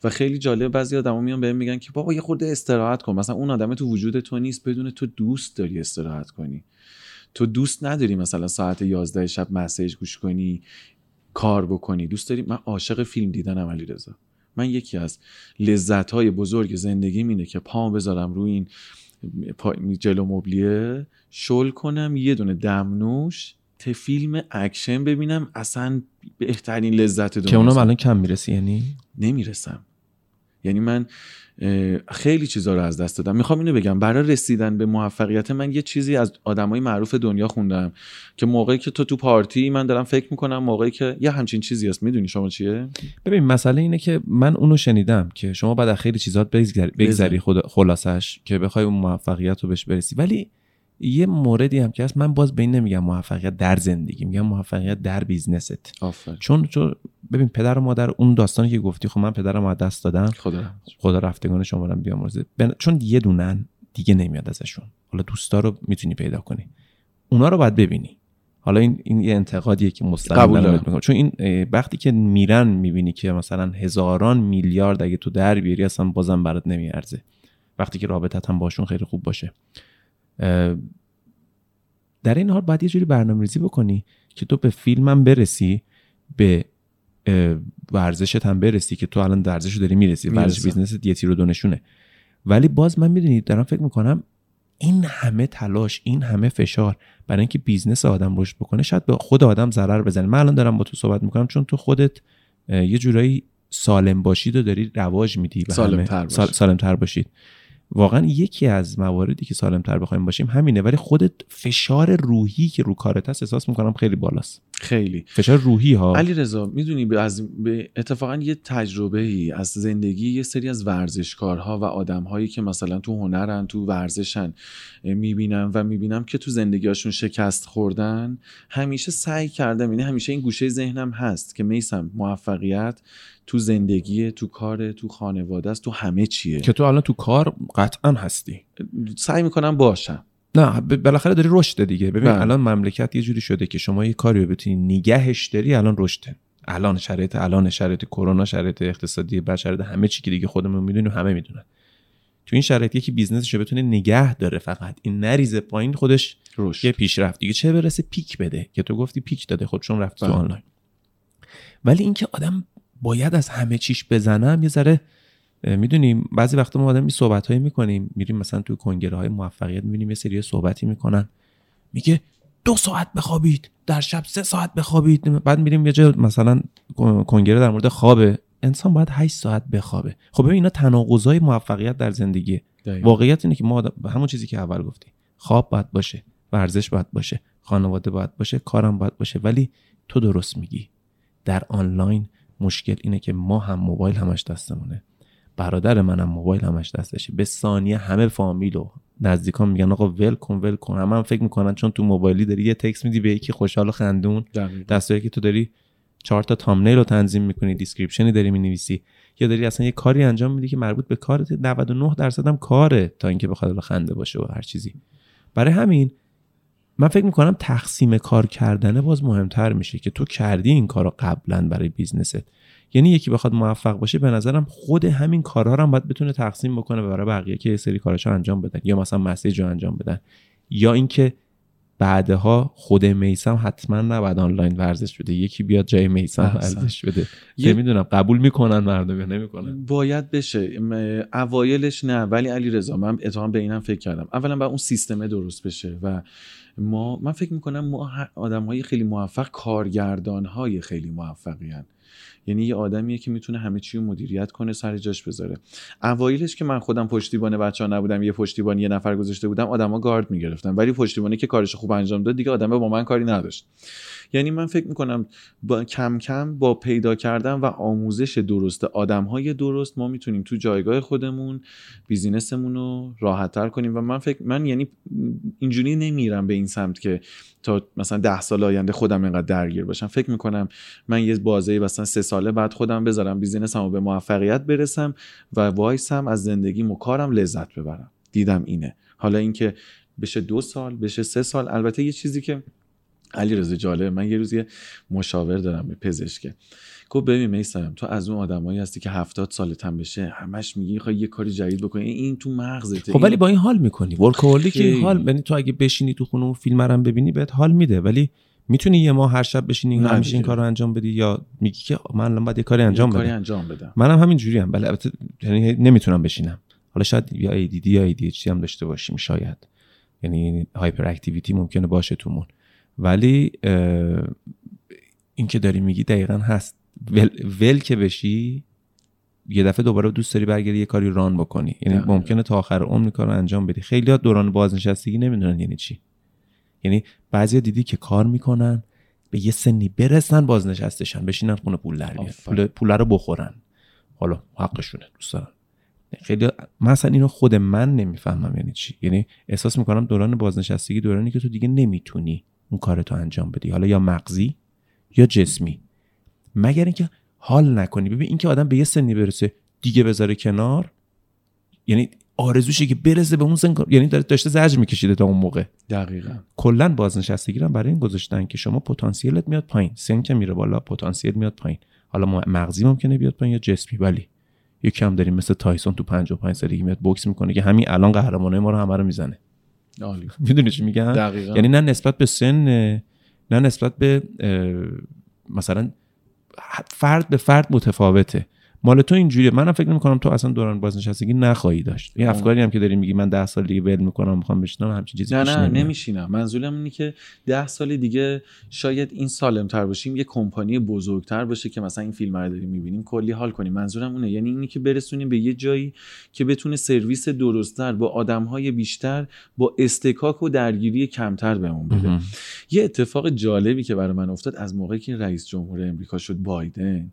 و خیلی جالب بعضی آدما میان بهم میگن که بابا یه خورده استراحت کن. مثلا اون آدم تو وجود تو نیست بدون تو دوست داری استراحت کنی. تو دوست نداری مثلا ساعت 11 شب مسیج گوش کنی کار بکنی. دوست داری؟ من عاشق فیلم دیدنم علیرضا من یکی از لذت های بزرگ زندگی اینه که پام بذارم روی این جلو مبلیه. شل کنم یه دونه دمنوش ته فیلم اکشن ببینم اصلا بهترین لذت دنیا که اونم الان کم می‌رسی یعنی؟ نمی‌رسم. یعنی من خیلی چیزا رو از دست دادم. می‌خوام اینو بگم برای رسیدن به موفقیت من یه چیزی از آدمای معروف دنیا خوندم که موقعی که تو تو پارتی من دارم فکر می‌کنم موقعی که یه همچین چیزی هست می‌دونی شما چیه؟ ببین مسئله اینه که من اونو شنیدم که شما بعد از خیلی چیزات بگذری, خلاصش که بخوای اون موفقیت رو بهش برسی. ولی یه موردی هم که هست من باز به این نمیگم موفقیت در زندگی میگم موفقیت در بیزنست. آفر چون چون ببین پدر و مادر اون داستانی که گفتی خب من پدرم از دست دادم. خدا. خدا رفتگان شما رو بیامرزه. بن- چون یه دونن دیگه نمیاد ازشون. حالا دوستا رو می‌تونی پیدا کنی. اونا رو باید ببینی. حالا این این یه انتقادیه که مستقیم قبول دارم. دارم. بهت می‌کنم. چون این وقتی که میرن می‌بینی که مثلا هزاران میلیارد اگه تو در بیاری اصلا بازم برات نمیارزه. وقتی که رابطت هم باشون خیلی خوب باشه. در این حال باید یه جوری برنامه‌ریزی بکنی که تو به فیلمم برسی به ورزشت هم برسی که تو الان ورزش داری می‌رسی ورزش. بیزنس یه تیر و دو نشونه ولی باز من می‌دونی دارم فکر می‌کنم این همه تلاش این همه فشار برای اینکه بیزنس آدم رشد بکنه شاید به خود آدم ضرر بزنه من الان دارم با تو صحبت می‌کنم چون تو خودت یه جورایی سالم باشید و داری رواج میدی سالم. تر باشید. سال- سالم تر باشید واقعا یکی از مواردی که سالم تر بخوایم باشیم همینه ولی خودت فشار روحی که رو کارت هست احساس می‌کنم خیلی بالاست. خیلی. فشار روحی ها. علی رضا می‌دونی از به اتفاقا یه تجربه ای از زندگی یه سری از ورزشکارها و آدمهایی که مثلا تو هنرن تو ورزشن می‌بینم و می‌بینم که تو زندگیاشون شکست خوردن همیشه سعی کردم یعنی همیشه این گوشه ذهنم هست که میسم موفقیت تو زندگی تو کار تو خانواده است تو همه چیه. که تو الان تو کار قطعا هستی. سعی می‌کنم باشم. نه بالاخره داری رشد دیگه. ببین بله. الان مملکت یه جوری شده که شما یه کاری رو بتونی نگهش داری الان رشده. الان شرایط الان شرایط کرونا شرایط اقتصادی شرایط همه چی که دیگه خودمون می‌دونیم همه می‌دونن. تو این شرایط یکی بیزنسش رو بتونه نگه داره فقط. این نریزه پایین خودش یه رشد پیشرفت. دیگه چه برسه پیک بده؟ که تو گفتی پیک داده. خود چون رفت تو بله. آنلاین. ولی اینکه آدم باید از همه چیش بزنم یه ذره می‌دونیم بعضی وقتا ما آدم این صحبت هایی می‌کنیم میریم مثلا تو کنگره های موفقیت می‌بینیم یه سری صحبتی می‌کنن. میگه دو ساعت بخوابید در شب سه ساعت بخوابید. بعد میریم یه جا مثلا کنگره در مورد خوابه. انسان باید 8 ساعت بخوابه. خب ببین اینا تناقضای موفقیت در دقیقاً. واقعیت اینه که ما همون چیزی که اول گفتی. خواب باید باشه ورزش باید باشه خانواده باید باشه کارم باید باشه ولی تو درست میگی. در آنلاین مشکل اینه که ما هم موبایل همش دستمونه. برادر منم موبایل همش دستشه. به ثانیه همه فامیل و نزدیکان میگن آقا ول کن ول کن. همه هم فکر می‌کنن چون تو موبایلی داری یه تکس میدی به یکی خوشحال و خندون. دستایی که تو داری چهار تا thumbnail رو تنظیم می‌کنی description ی داری می‌نویسی. یا داری اصلا یه کاری انجام میدی که مربوط به کارت 99 درصد هم کاره تا اینکه بخواد خنده باشه و هر چیزی. برای همین من فکر می‌کنم تقسیم کار کردنه باز مهمتر میشه که تو کردی این کارو قبلا برای بیزنست. یعنی یکی بخواد موفق باشه به نظرم خود همین کارها رو هم باید بتونه تقسیم بکنه برای بقیه که یه سری کاراشو انجام بدن یا مثلا مسیج رو انجام بدن یا اینکه بعدها خود میسم حتما نباید آنلاین ورزش بده. یکی بیاد جای میسم. ورزش بده. یه- نمی‌دونم قبول می‌کنن مردم یا نمی‌کنن؟ باید بشه. اوایلش نه ولی علی رضا من اتهام به اینم فکر کردم. اولا باید اون سیستمه درست بشه و ما من فکر می‌کنم ما آدم های خیلی موفق کارگردان های خیلی موفقی هن. یعنی یه آدمیه که می‌تونه همه چی رو مدیریت کنه سر جاش بذاره. اوایلش که من خودم پشتیبان بچه ها نبودم یه پشتیبان یه نفر گذاشته بودم آدما گارد می‌گرفتن. ولی پشتیبانی که کارش خوب انجام داد دیگه آدمه با من کاری نداشت. یعنی من فکر می‌کنم با کم کم با پیدا کردن و آموزش درست آدم های درست ما می‌تونیم تو جایگاه خودمون بیزینسمون رو راحتتر کنیم. و من فکر من یعنی اینجوری نمیرم به این سمت که تا مثلا ده سال آینده خودم اینقدر درگیر باشم. فکر می‌کنم من یه بازه مثلا سه ساله بعد خودم بذارم بیزینسم رو به موفقیت برسم و وایسم از زندگی و کارم لذت ببرم. دیدم اینه. حالا اینکه بشه دو سال بشه سه سال البته یه چیزی که علی رضا جالب من یه روز یه مشاور دارم به پزشکه. گفت ببین میسرم تو از اون آدمایی هستی که هفتاد سالت هم بشه همش میگی خواهی یه کاری جدید بکنی. این تو مغزته. خب ولی با این حال می‌کنی. ورکوهولیک حال یعنی تو اگه بشینی تو خونه و فیلم هم ببینی بهت حال میده. ولی می‌تونی یه ماه هر شب بشینی همیشه این کار رو انجام بدی یا میگی که من الان باید یه کاری انجام بدم. انجام بدم. منم همین جوری ام ولی البته یعنی نمی‌تونم بشینم. حالا شاید یا ADD یا ADHD هم داشته باشیم شاید. یعنی هایپر اکتیویتی ممکنه باشه تومون. ولی این که داری میگی دقیقا هست. ول, ول که بشی یه دفعه دوباره دوست داری برگردی یه کاری ران بکنی. یعنی ممکنه تا آخر عمر کار انجام بدی. خیلی دوران بازنشستگی نمی‌دونن یعنی چی. یعنی بعضیا دیدی که کار می‌کنن به یه سنی برسن بازنشستشن بشینن خونه پول در پول, پول رو بخورن. حالا حقشونه دوست دارن خیلی مثلا اینو خود من نمی‌فهمم یعنی چی. یعنی احساس می‌کنم دوران بازنشستگی دورانی که تو دیگه نمی‌تونی اون کارتو انجام بدی. حالا یا مغزی یا جسمی. مگر اینکه حال نکنی. ببین اینکه آدم به یه سنی برسه دیگه بذاره کنار یعنی آرزوشه که برسه به اون سن یعنی داره داشته زجر میکشیده تا اون موقع. دقیقا. کلا بازنشستگی رو برای این گذاشتن که شما پتانسیلت میاد پایین. سن که میره بالا پتانسیل میاد پایین. حالا مغزی ممکنه بیاد پایین یا جسمی ولی یکی هم داریم مثل تایسون تو 55 سالگی میاد بوکس می‌کنه که همین الان قهرمانای ما رو همه رو می‌زنه. عالی. می‌دونی چی میگم. یعنی نه نسبت به سن نه نسبت به مثلا فرد به فرد متفاوته. مال تو اینجوریه. منم فکر نمی‌کنم تو اصلا دوران بازنشستگی نخواهی داشت. این افکاری هم که داری میگی من ده سال دیگه ول می‌کنم می‌خوام بشینم همچین چیزی نه نه نمیشینم. منظورم اینه که ده سال دیگه شاید این سالم تر باشیم یه کمپانی بزرگتر باشه که مثلا این فیلم رو داریم می‌بینیم کلی حال کنیم. منظورم اونه. یعنی اینی که برسونیم به یه جایی که بتونه سرویس درستتر با آدمهای بیشتر با استکاک و درگیری کمتر بهمون بده. یه اتفاق جالبی که برای من افتاد از موقعی که رئیس جمهور امریکا شد بایدن.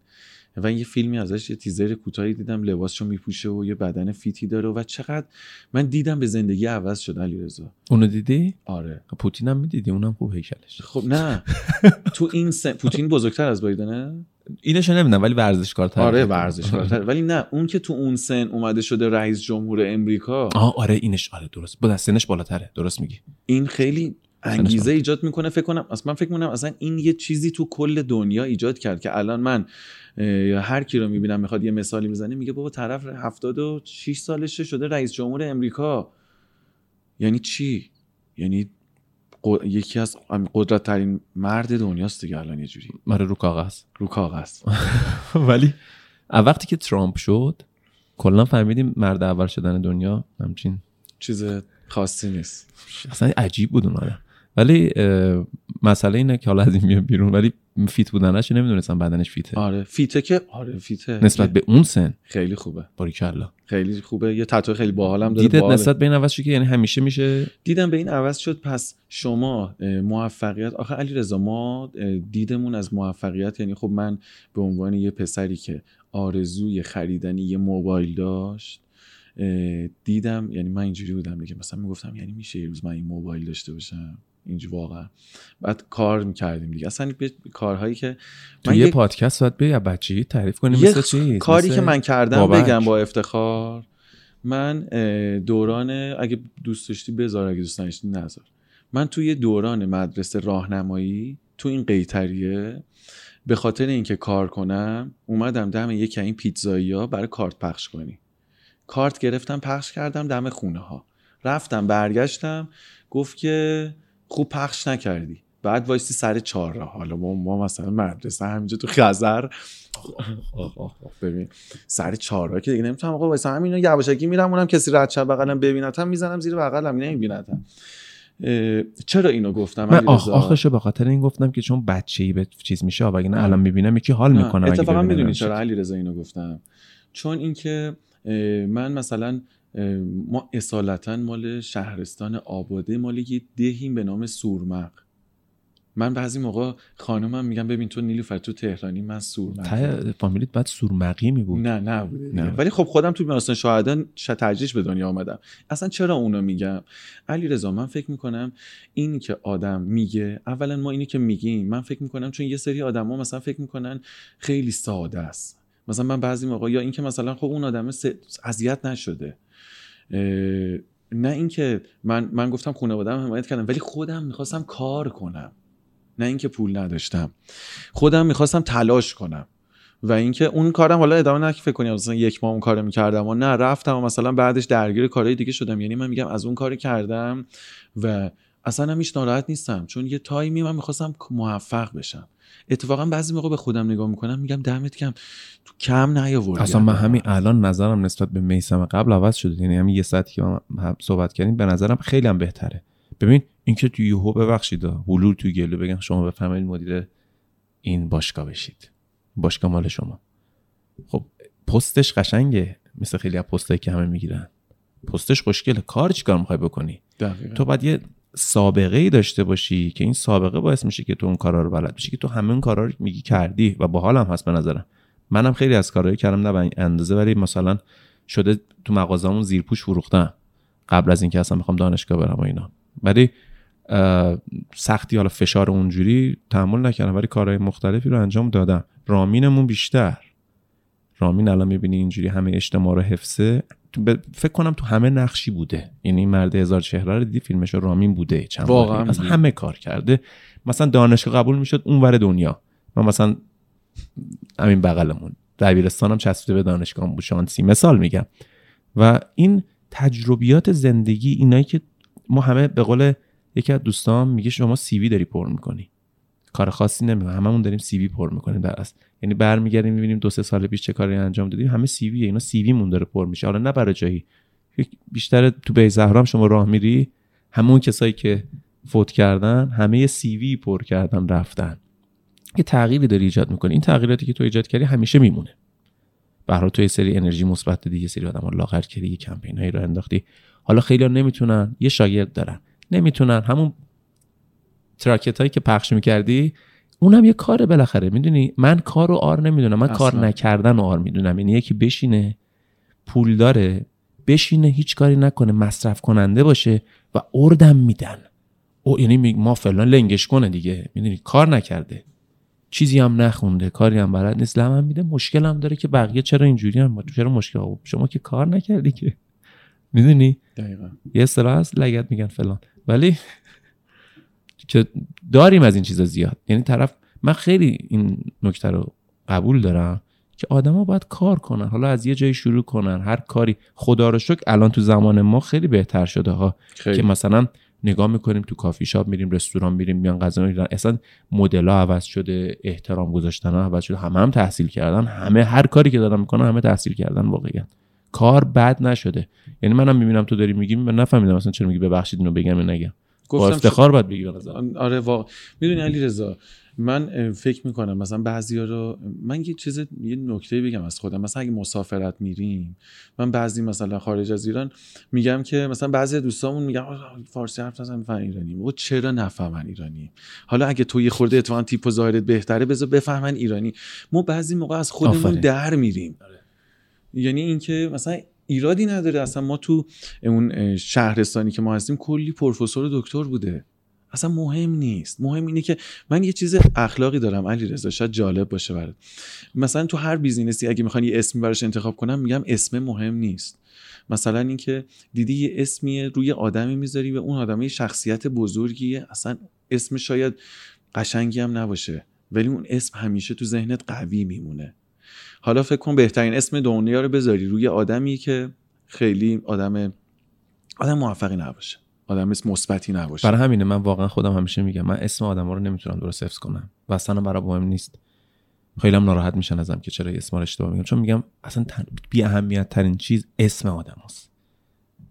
و یه فیلمی ازش یه تیزر کوتاهی دیدم لباسشو میپوشه و یه بدن فیتی داره و چقدر من دیدم به زندگی عوض شد علیرضا. اونو دیدی؟ آره. پوتین هم می‌دیدی؟ اونم خوب هیکلش. خب نه. تو این سن... پوتین بزرگتر از بایدنه؟ اینش نمی‌دونم ولی ورزشکارتر. آره ورزشکارتر. ولی نه اون که تو اون سن اومده شده رئیس جمهور امریکا. آه آره اینش آره درست. بود سنش بالاتره درست میگی. این خیلی انگیزه ایجاد می‌کنه فکر کنم اصلا من فکر کنم اصلا این یه چیزی تو کل دنیا ایجاد کرد که الان من یا هر کی رو می‌بینم می‌خواد یه مثالی می‌زنه میگه بابا طرف 76 سالشه شده رئیس جمهور امریکا. یعنی چی؟ یعنی یکی از قدرت ترین مرد دنیاست دیگه الان یه جوری. ماره رو کاغذ. رو کاغذ. ولی وقتی که ترامپ شد کلا فهمیدیم مرد اول شدن دنیا همچین چیز خاصی نیست. اصلا عجیب بود اون آدم. ولی مسئله اینه که حالا از این میاد بیرون ولی فیت بودنش نمی‌دونستم بدنش فیته. آره فیته که آره فیته. نسبت به اون سن؟ خیلی خوبه. باریکلا. خیلی خوبه. یه تتو خیلی باحالم داره دیدت نسبت به این عوض که یعنی همیشه میشه؟ دیدم به این عوض شد پس شما موفقیت آخه علی رضا ما دیدمون از موفقیت یعنی خب من به عنوان یه پسری که آرزوی خریدن یه موبایل داشت دیدم یعنی من اینجوری بودم دیگه. مثلا می‌گفتم یعنی میشه یه روز من این موبایل داشته باشم؟ اینجا واقعا. بعد کار می‌کردیم دیگه. اصلا کارهایی که تو یه پادکست باید بیا بچگی تعریف کنیم مثل چی؟ کاری که من کردم بابک. بگم با افتخار من دوران اگه دوست داشتی بذار اگه دوست نداشتی نذار. من توی دوران مدرسه راهنمایی تو این قیتریه به خاطر اینکه کار کنم اومدم دم یکی این پیتزایی ها برای کارت پخش کنی. کارت گرفتم پخش کردم دم خونه ها رفتم برگشتم گفت که خوب پخش نکردی. بعد وایسی سر چهار راه. حالا ما, ما مثلا مدرسه همینجا تو خزر. ببین سر چهار راه که دیگه نمی‌تونم آقا وایسا همینو یواشکی میرم اونم کسی رد شب بغلم ببینتم می‌زنم زیر بغلم نمیبینتم چرا اینو گفتم؟ من آخ آخرشو به خاطر این گفتم که چون بچه‌ای به چیز میشه و نه الان می‌بینم یکی حال می‌کنه اتفاقا می‌دونی چرا علیرضا اینو گفتم؟ چون اینکه من مثلا ما اصالتا مال شهرستان آباده مال یه دهیم به نام سورمق. من بعضی موقع خانمم میگم ببین تو نیلوفر تو تهرانی من سورمق. فامیلیت بعد سورمقی می بود نه نه. نه. ولی خب خودم تو بیمارستان شهدا ترجیش به دنیا آمدم. اصلا چرا اونو میگم؟ علی رضا من فکر می‌کنم اینی که آدم میگه اولا ما اینی که میگیم من فکر می‌کنم چون یه سری آدما مثلا فکر می‌کنن خیلی ساده است. مثلا من بعضی موقع یا اینکه مثلا خب اون آدم اذیت نشده. نه اینکه من من گفتم خانواده‌ام حمایت کردم ولی خودم می‌خواستم کار کنم. نه اینکه پول نداشتم. خودم می‌خواستم تلاش کنم. و اینکه اون کارم حالا ادامه نه فکر کنی مثلا یک ماه اون کارو می‌کردم و نه رفتم و مثلا بعدش درگیر کارهای دیگه شدم. یعنی من میگم از اون کاری کردم و اصلا هیچ ناراحت نیستم چون یه تایمی من می‌خواستم موفق بشم. اتفاقا بعضی موقع به خودم نگاه می‌کنم میگم دمت کم تو کم نیاوردی اصلا من همین الان نظرم نسبت به میسم قبل عوض شده. یعنی همین یه ساعتی که ما صحبت کردیم به نظرم خیلی هم بهتره. ببین اینکه تو یوهو ببخشید حلول تو گلو بگن شما بفهمید مدیر این باشگاه بشید. باشگاه مال شما. خب پستش قشنگه. مثل خیلی از پستایی که همه می‌گیرن. پستش خوشگله. کار چیکار می‌خوای بکنی؟ دقیقا. تو باید یه سابقه ای داشته باشی که این سابقه باعث میشه که تو اون کارا رو بلد بشی که تو همه اون کارا رو میگی کردی و باحال هم هست به نظرم. منم خیلی از کارهایی کردم نه به اندازه ولی مثلا شده تو مغازه‌مون زیرپوش فروختم قبل از اینکه اصلا می‌خوام دانشگاه برم و اینا. ولی سختی حالا فشار اونجوری تحمل نکردم ولی کارهای مختلفی رو انجام دادم. رامینمون بیشتر. رامین الان می‌بینی اینجوری همه اجتماع رو حفظه. فکر کنم تو همه نقشی بوده. یعنی مرد هزار چهره رو دیدی فیلمش رامین بوده چند واقعا مثلا همه کار کرده. مثلا دانشگاه قبول می‌شد اونور دنیا. من مثلا همین بغلمون. دبیرستانم چسبیده به دانشگاه بود شانسی. مثال میگم. و این تجربیات زندگی اینایی که ما همه به قول یکی از دوستان میگه شما سیوی داری پر می‌کنی. کار خاصی نمی‌کنه هممون داریم سی وی پر می‌کنیم در اصل. یعنی برمیگردیم می‌بینیم دو سه سال پیش چه کاری انجام دادیم. همه سی وی اینا سی وی مون داره پر میشه. حالا نه برای جایی. بیشتر تو بی زهرام شما راه میری. همون کسایی که فوت کردن همه سی وی پر کردن رفتن. یه تغییری داری ایجاد می‌کنی. این تغییراتی که تو ایجاد کردی همیشه میمونه. به تو یه سری انرژی مثبت دادی یه سری آدم لاغر کردی یه کمپین هایی رو انداختی. حالا خیلی نمی‌تونن یه شاگرد دارن. نمی‌تونن. همون تراکت هایی که پخش می‌کردی اونم یه کاره بالاخره می‌دونی؟ من کار رو آر نمی‌دونم من کار نکردن رو آر می‌دونم. یعنی یکی بشینه پول داره بشینه هیچ کاری نکنه مصرف کننده باشه و اردم میدن. او یعنی ما فلان لنگش کنه دیگه. می‌دونی؟ کار نکرده. چیزی هم نخونده کاری هم بلد نیست. لمن میده مشکل هم داره که بقیه چرا اینجوری هم؟ چرا مشکل؟ شما که کار نکردی که. می‌دونی؟ یه اصطلاح هست لگت میگن فلان. ولی که داریم از این چیزا زیاد. یعنی طرف من خیلی این نکته رو قبول دارم که آدما باید کار کنن. حالا از یه جایی شروع کنن. هر کاری خدا رو شکر الان تو زمان ما خیلی بهتر شده ها. که مثلا نگاه می‌کنیم تو کافی شاپ میریم رستوران میریم میان غذا می‌گیرن اصلا مدل ها عوض شده احترام گذاشتن ها عوض شده. همه هم تحصیل کردن. همه هر کاری که دارن می‌کنن همه تحصیل کردن واقعا کار بد نشده. یعنی منم می‌بینم تو داری میگی من نفهمیدم مثلا چرا میگی ببخشید اینو بگم یا نگم. با افتخار باید بگی آره واقع. می‌دونی علی رضا من فکر می‌کنم مثلا بعضیا رو من یه چیز یه نکته بگم از خودم. مثلا اگه مسافرت میریم من بعضی مثلا خارج از ایران میگم که مثلا بعضی دوستامون میگن فارسی حرف نزن بفهم ایرانی و چرا نفهمن ایرانی؟ حالا اگه تو یه خورده اتفاقا تیپ و ظاهرت بهتره بذار بفهمن ایرانی. ما بعضی موقع از خودمون در میریم. آره. یعنی اینکه مثلا ایرادی نداره. اصلا ما تو اون شهرستانی که ما هستیم کلی پروفسور و دکتر بوده. اصلا مهم نیست. مهم اینه که من یه چیز اخلاقی دارم. علی رضا شاید جالب باشه برات. مثلا تو هر بیزینسی اگه می‌خوان یه اسمی براش انتخاب کنم میگم اسم مهم نیست. مثلا اینکه دیدی یه اسمی روی آدمی می‌ذاری و اون آدم شخصیت بزرگیه. اصلا اسم شاید قشنگی هم نباشه ولی اون اسم همیشه تو ذهنت قوی میمونه. حالا فکر کن بهترین اسم دنیا رو بذاری روی آدمی که خیلی آدم آدم موفقی نباشه. آدم اسم مثبتی نباشه. برای همینه من واقعا خودم همیشه میگم من اسم آدم رو نمی‌تونم درست حفظ کنم. و اصلا برای مهم نیست. خیلی هم ناراحت میشن ازم که چرا اسم رو اشتباه میگم. چون میگم اصلا بی اهمیت ترین چیز اسم آدم هست.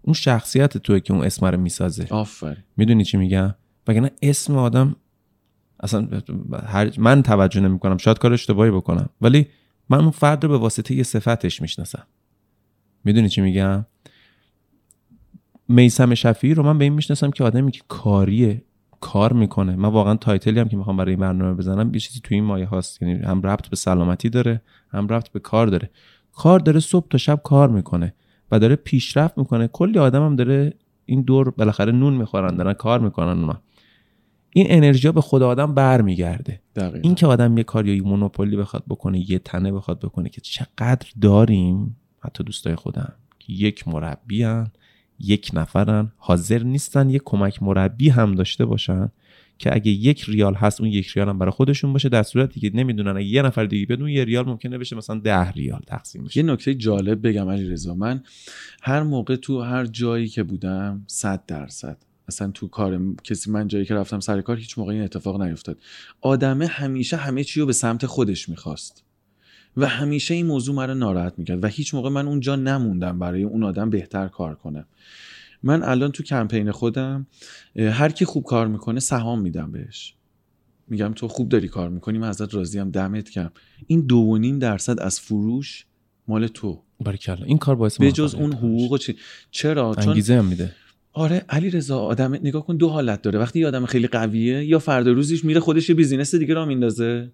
اون شخصیت توی که اون اسم رو می‌سازه. آفرین. می‌دونی چی میگم؟ وگرنه اسم آدم اصلا هر من توجه نمی‌کنم. شاید کار اشتباهی بکنم. ولی من اون فرد رو به واسطه یه صفتش می‌شناسم. می‌دونی چی میگم؟ میسم شفیعی رو من به این می‌شناسم که آدمی که کاریه کار می‌کنه. من واقعا تایتلی هم که می‌خوام برای این برنامه بزنم یه چیزی تو این مایه هاست. یعنی هم ربط به سلامتی داره هم ربط به کار داره. کار داره صبح تا شب کار می‌کنه و داره پیشرفت می‌کنه. کلی آدم هم داره این دور بالاخره نون می‌خورن دارن کار می‌کنن اونا. این انرژی به خود آدم برمیگرده. این که آدم یه کاری مونوپولی بخواد بکنه یه تنه بخواد بکنه که چقدر داریم حتی دوستای خودم که یک مربی یک نفرن حاضر نیستن یک کمک مربی هم داشته باشن که اگه یک ریال هست اون یک ریال هم برای خودشون باشه در صورتی که نمی‌دونن اگه یه نفر دیگه بدون یه ریال ممکنه بشه مثلا ده ریال تقسیم بشه. یه نکته جالب بگم علی رضا من هر موقع تو هر جایی که بودم صد درصد. اصلا تو کار کسی من جایی که رفتم سر کار هیچ موقع این اتفاق نیفتاد. آدمه همیشه همه چی رو به سمت خودش می‌خواست. و همیشه این موضوع مرا ناراحت می‌کرد و هیچ موقع من اونجا نموندم برای اون آدم بهتر کار کنم من الان تو کمپانی خودم هر کی خوب کار می‌کنه سهام میدم بهش. میگم تو خوب داری کار می‌کنی من ازت راضیم دمت گرم این دو و نیم درصد از فروش مال تو. باریکلا این کار باعث به جز اون حقوق چی؟ چرا؟ انگیزه هم میده. آره علی رضا آدم نگاه کن دو حالت داره. وقتی یه آدم خیلی قویه یا فردا روزیش میره خودش یه business دیگه راه میندازه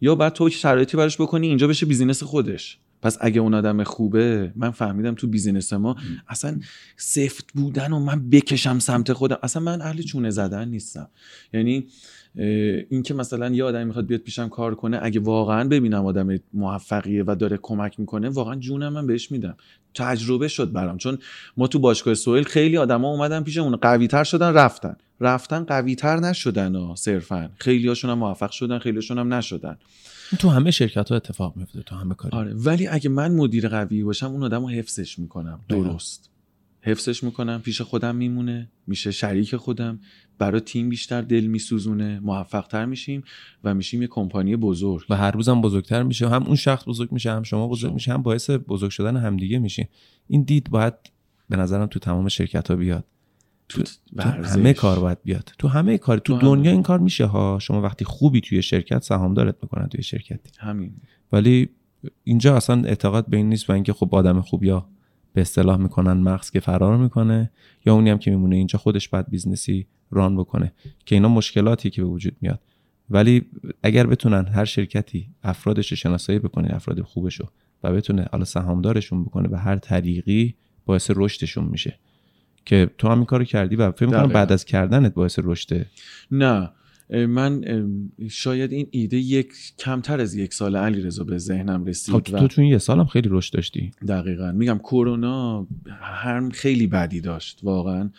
یا باید تو شرایطی براش بکنی اینجا بشه business خودش. پس اگه اون آدم خوبه من فهمیدم تو business ما اصلا سفت بودن و من بکشم سمت خودم. اصلا من اهل چونه زدن نیستم. یعنی اینکه مثلا یه آدمی می‌خواد بیاد پیشم کار کنه اگه واقعا ببینم آدم موفقیه و داره کمک می‌کنه واقعا جونم من بهش میدم. تجربه شد برام. چون ما تو باشگاه سوئل خیلی آدما اومدن پیشمون قوی تر شدن رفتن. رفتن قوی تر نشدن ها صرفا. خیلی هاشون هم موفق شدن خیلی هاشون هم نشدن. تو همه شرکت ها اتفاق میفته تو همه کاری آره ولی اگه من مدیر قوی باشم اون آدم رو حفظش می‌کنم. درست. حفظش می‌کنم پیش خودم میمونه میشه شریک خودم. برای تیم بیشتر دل میسوزونه موفق تر میشیم و میشیم یه کمپانی بزرگ. و هر روزم بزرگتر میشه. هم اون شخص بزرگ میشه هم شما بزرگ میشه هم باعث بزرگ شدن همدیگه میشه این دید باید به نظرم تو تمام شرکت ها بیاد. تو, تو همه کار باید بیاد. تو همه کار تو, تو دنیا این کار میشه ها. شما وقتی خوبی توی شرکت سهامدارت می‌کنن توی شرکت همین. ولی اینجا اصلا اعتقاد به این نیست و اینکه خب آدم خوب یا به اصطلاح می‌کنن مغز که فرار می‌کنه یا اونی هم که میمونه اینجا خودش باید business ی run بکنه که اینا مشکلاتی که به وجود میاد. ولی اگر بتونن هر شرکتی افرادش شناسایی بکنه افراد خوبشو و بتونه حالا سهامدارشون بکنه به هر طریقی باعث رشدشون میشه. که تو هم این کارو کردی و فکر می‌کنم بعد از کردنت باعث رشده نه. من شاید این ایده یک کمتر از یک سال علی رضا به ذهنم رسید خب تو تو این یه سالم خیلی رشد داشتی. دقیقا. میگم کرونا هر خیلی بدی داشت واقعا.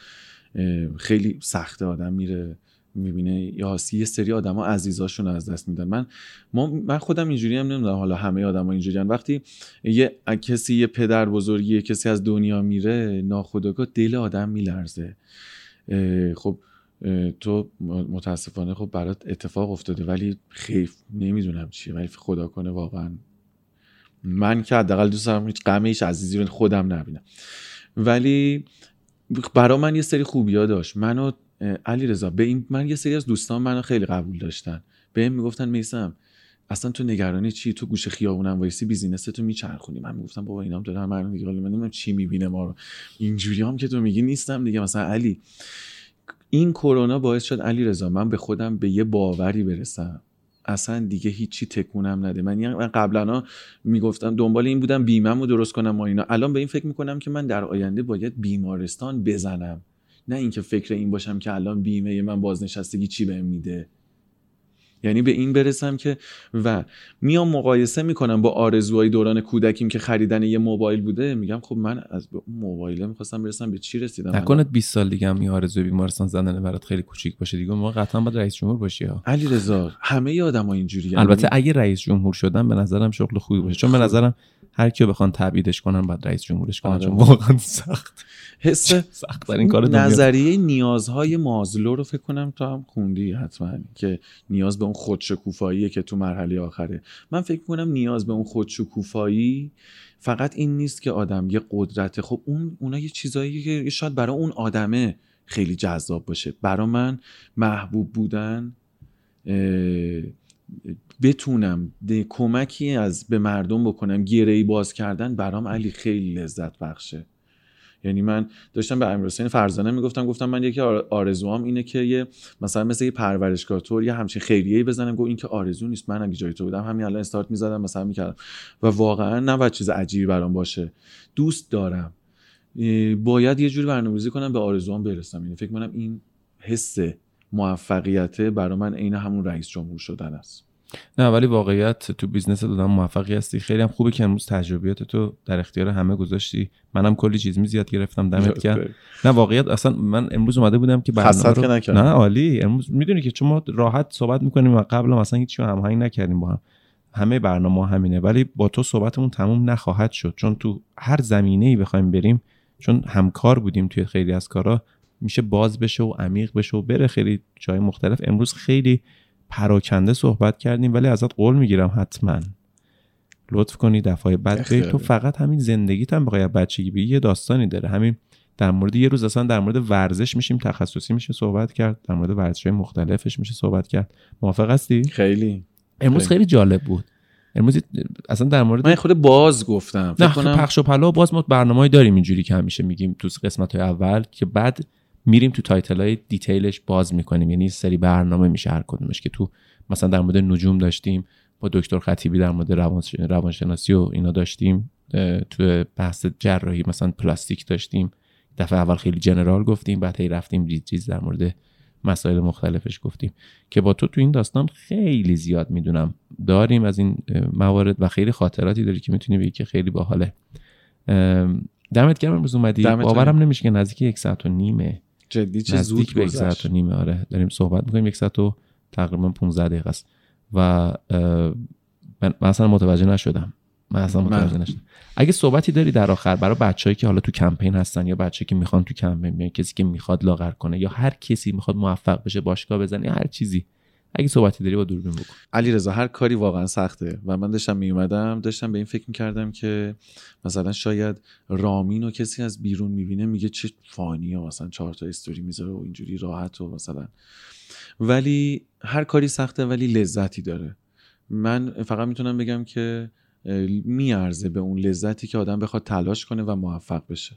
خیلی سخته. آدم میره می‌بینه. یا یه سری آدما عزیزاشون از دست میدن. من ما من خودم اینجوری هم نمی‌دونم. حالا همه آدما اینجوری وقتی یه کسی یه پدر بزرگی کسی از دنیا میره ناخودآگاه دل آدم میلرزه. خب تو متاسفانه خب برات اتفاق افتاده ولی حیف نمی‌دونم چیه ولی خدا کنه واقعا. من که حداقل دوست دارم هیچ غم هیچ عزیزی رو خودم نبینم. ولی برا من یه سری خوبی ها داشت. منو علی رضا به این من یه سری از دوستان منو خیلی قبول داشتن. به این می‌گفتن میسم اصلا تو نگرانی چی؟ تو گوشه خیابونم وایسی business تو میچرخونی. من می‌گفتم بابا اینام دارن من دیگه من چی می‌بینه ما رو. اینجوری هم که تو میگی نیستم دیگه. مثلا علی این کرونا باعث شد علی رضا من به خودم به یه باوری برسم. اصلا دیگه هیچی تکونم نده. من یعنی من قبلا می‌گفتم دنبال این بودم بیمم رو درست کنم و اینا. الان به این فکر می‌کنم که من در آینده باید بیمارستان بزنم. نه اینکه فکر این باشم که الان بیمه من بازنشستگی چی بهم میده. یعنی به این برسم که و میام مقایسه می‌کنم با آرزوهای دوران کودکیم که خریدن یه موبایل بوده میگم خب من از موبایل می‌خواستم برسم به چی رسیدم؟ نکنه 20 سال دیگه هم این آرزوی بیمارستان زدن برات خیلی کوچیک باشه دیگه. ما قطعا باید رئیس جمهور باشی ها. علی رضا همه آدم‌ها اینجوری البته اگه رئیس جمهور شدن به نظرم شغل خوبی باشه. چون به نظرم هر کیو بخوان تبعیدش کنن بعد رئیس جمهورش کنن آره. چون واقعا سخت. حس سخت این کار نظریه نیازهای مازلو رو فکر کنم تو هم خوندی حتما که نیاز به اون خودشکوفایی که تو مرحله آخره. من فکر کنم نیاز به اون خودشکوفایی فقط این نیست که آدم یه قدرت خب اون اونا یه چیزایی که شاید برای اون آدمه خیلی جذاب باشه. برای من محبوب بودن بتونم کمکی از به مردم بکنم گیره باز کردن برام علی خیلی لذت بخشه. یعنی من داشتم به امیرحسین فرزانه می‌گفتم گفتم من یکی آرزوام اینه که یه مثلا مثل یه پرورشگاه طور یه همچین خیریه بزنم. گفت این که آرزو نیست من اگه جای تو بودم همین الان استارت می‌زدم مثلا می‌کردم. و واقعا نه چیز عجیبی برام باشه. دوست دارم. باید یه جوری برنامه‌ریزی کنم به آرزوام برسم. یعنی فکر کنم این حس موفقیت برای من عین همون رئیس جمهور شدن است. نه ولی واقعیت تو business آدم موفقی هستی. خیلی هم خوبه که امروز تجربیات تو در اختیار همه گذاشتی. منم کلی چیز یاد گرفتم دمت گرم. نه واقعیت اصلا من امروز اومده بودم که برنامه رو... نه عالی. امروز می‌دونی که چون ما راحت صحبت می‌کنیم و قبل اصلا هیچ هماهنگ نکردیم با هم. همه برنامه همینه. ولی با تو صحبتمون تموم نخواهد شد. چون تو هر زمینه ای بخوایم بریم چون همکار بودیم توی خیلی از کارا میشه باز بشه و عمیق بشه و بره خیلی جای مختلف. امروز خیلی پراکنده صحبت کردیم ولی ازت قول می‌گیرم حتما. لطف کنی دفعه بعد به تو فقط همین زندگیت هم بخوای بچگی بگی یه داستانی داره. همین در مورد یه روز اصلا در مورد ورزش میشیم تخصصی میشه صحبت کرد در مورد ورزش مختلفش میشه صحبت کرد. موافق هستی؟ خیلی. امروز خیلی. جالب بود. امروز اصلا در مورد من خود باز گفتم. فکر کنم پخش و پلا باز ما برنامه‌ای داریم اینجوری که همیشه میگیم تو قسمت های اول که بعد میریم تو title های detail ش باز می‌کنیم. یعنی سری برنامه میشه هر کدومش که تو مثلا در مورد نجوم داشتیم با دکتر خطیبی در مورد روانشناسی و اینا داشتیم تو بحث جراحی مثلا پلاستیک داشتیم. دفعه اول خیلی general گفتیم بعد هی رفتیم ریز ریز در مورد مسائل مختلفش گفتیم. که با تو تو این داستان خیلی زیاد می‌دونم. داریم از این موارد و خیلی خاطراتی داری که می‌تونی بگی که خیلی باحاله. دمت گرم امروز اومدی. باورم نمیشه که نزدیک یک ساعت و نیمه جدی چه زود به یک ساعت و نیمه آره داریم صحبت می‌کنیم. یک ساعت و تقریبا 15 دقیقه است. و من اصلا متوجه نشدم. من اصلا متوجه نشدم. اگه صحبتی داری در آخر برای بچههایی که حالا تو کمپین هستن یا بچه که می‌خوان تو کمپین بیان کسی که می‌خواد لاغر کنه یا هر کسی می‌خواد موفق بشه باشگاه بزنه یا هر چیزی اگه صحبتی داری با دوربین بکن. علی رضا هر کاری واقعا سخته و من داشتم میومدم داشتم به این فکر می‌کردم که مثلا شاید رامین و کسی از بیرون می‌بینه میگه چه فانی و مثلا چهار تا استوری می‌ذاره و اینجوری راحت و مثلا. ولی هر کاری سخته ولی لذتی داره. من فقط می‌تونم بگم که میارزه به اون لذتی که آدم بخواد تلاش کنه و موفق بشه.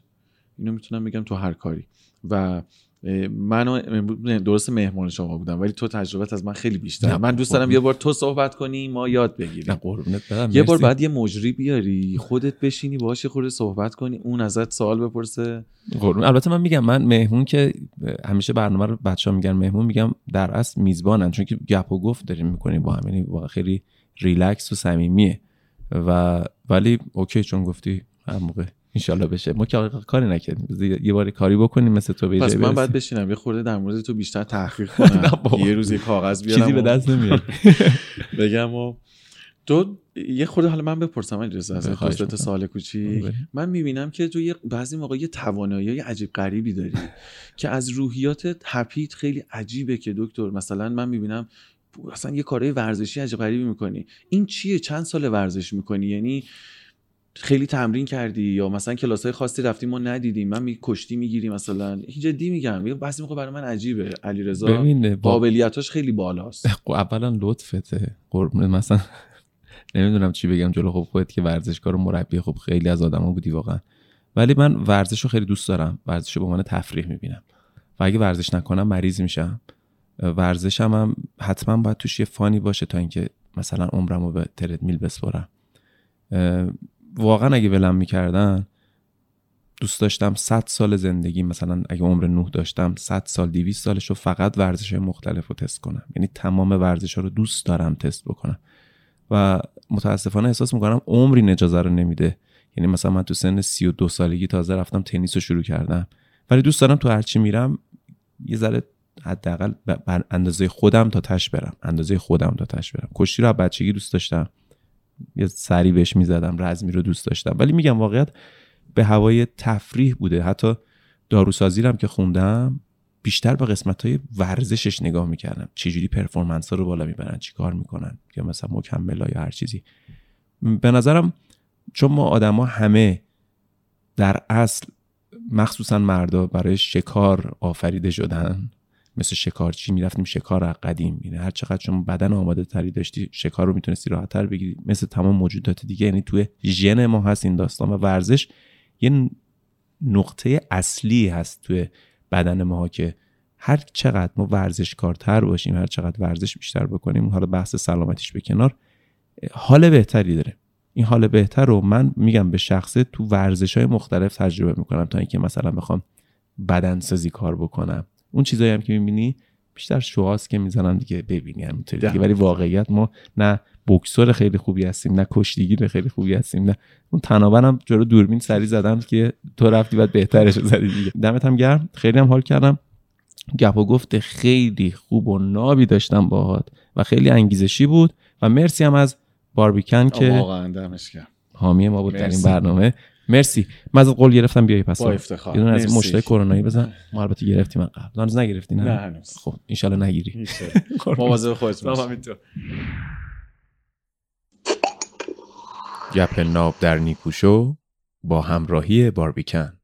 اینو می‌تونم بگم تو هر کاری. و من درست مهمان شما بودم ولی تو تجربت از من خیلی بیشتر. من دوست دارم یه بار تو صحبت کنی ما یاد بگیریم. یه بار بعد یه مجری بیاری خودت بشینی باشه خود صحبت کنی اون ازت سوال بپرسه. البته من میگم من مهمون که همیشه برنامه رو بچه ها میگن مهمون میگم در اصل میزبانن چون که گپ و گفت داریم می‌کنیم با هم یعنی خیلی ریلکس و صمیمیه. و ولی OK چون گفتی هر موقع. انشالله بشه. ما که کاری نکردیم. یه بار کاری بکنیم مثل تو پس من بعد بشینم. یه خورده در مورد تو بیشتر تحقیق کنم. یه روز یه کاغذ بیارم چیزی به دست نمیاد. بگم و تو یه خورده حالا من بپرسم علی رضا از تا سال کوچی من می‌بینم که تو یه بعضی موقع یه توانایی عجیب غریبی داری که از روحیات هپیت خیلی عجیبه که دکتر مثلا من می‌بینم اصلا یه کارهای ورزشی عجیب غریبی می‌کنی. این چیه؟ چند سال ورزش می‌کنی؟ یعنی خیلی تمرین کردی یا مثلا کلاس های خاصی رفتی ما ندیدیم من می کشتی می‌گیری مثلا. جدی میگم. یه بحثی برای من عجیبه. علیرضا قابلیتاش خیلی بالاست. خب، اولا لطفته. مثلا نمی‌دونم چی بگم جلو. خب خودت که ورزشکار و مربی خب خیلی از آدما بودی واقعا. ولی من ورزش رو خیلی دوست دارم. ورزش رو به عنوان تفریح می‌بینم. و اگه ورزش نکنم مریض میشم. ورزشم هم حتما باید توش یه فانی باشه تا اینکه مثلا عمرم رو به تردمیل بسپارم. واقعا اگه ولم می‌کردن دوست داشتم 100 سال زندگی مثلا اگه عمر نه داشتم 100 سال 200 سالش رو فقط ورزش مختلف رو تست کنم. یعنی تمام ورزش ها رو دوست دارم تست بکنم. و متاسفانه احساس می‌کنم عمری اجازه رو نمیده. یعنی مثلا من تو سن 32 سالگی تازه رفتم تنیس رو شروع کردم. ولی دوست دارم تو هرچی میرم یه ذره حداقل بر اندازه خودم تا تش برم. اندازه خودم تا تش برم. کشتی رو بچگی دوست داشتم. یه سری بهش می‌زدم رزمی رو دوست داشتم. ولی میگم واقعیت به هوای تفریح بوده. حتی داروسازی هم که خوندم بیشتر به قسمت های ورزشش نگاه می‌کردم. چجوری پرفورمنس ها رو بالا می‌برن چی کار می‌کنن یا مثلا مکمل یا هر چیزی. به نظرم چون ما آدما همه در اصل مخصوصا مردا برای شکار آفریده شدن مثل شکارچی می‌رفتیم شکار قدیم. یعنی هر چقدر شما بدن آماده تری داشتی شکار رو می‌تونستی راحت تر بگیری. مثل تمام موجودات دیگه. یعنی توی ژن ما هست این داستان و ورزش یه نقطه اصلی هست توی بدن ما که هر چقدر ما ورزشکارتر باشیم هر چقدر ورزش بیشتر بکنیم حالا بحث سلامتیش به کنار حال بهتری داره. این حال بهتر رو من میگم به شخصه تو ورزش های مختلف تجربه می‌کنم تا اینکه مثلا بخوام بدن سازی کار بکنم. اون چیزایی هم که می‌بینی بیشتر شواست که می‌زنن دیگه. ببینی همینطوری دیگه. ولی واقعیت ما نه بکسور خیلی خوبی هستیم نه کشتیگیر خیلی خوبی هستیم نه اون تنابرم جلو دوربین سری زدم که تو رفتی بعد بهترش زدی دیگه. دمت هم گرم. خیلی هم حال کردم. گپ و گفت خیلی خوب و نابی داشتم باهات و خیلی انگیزشی بود. و مرسی هم از باربیکن که واقعا دمش گرم. حامی ما بود در این. برنامه. مرسی. من از قول گرفتم بیای پس. با افتخار. یه از. مشتای کرونایی بزن. ما البته گرفتیم من قبل. هنوز نگرفتی نه؟ نه هنوز. خب انشالله نگیری. مواظب خودت باش. گپ ناب در نیکوشو با همراهی باربیکن.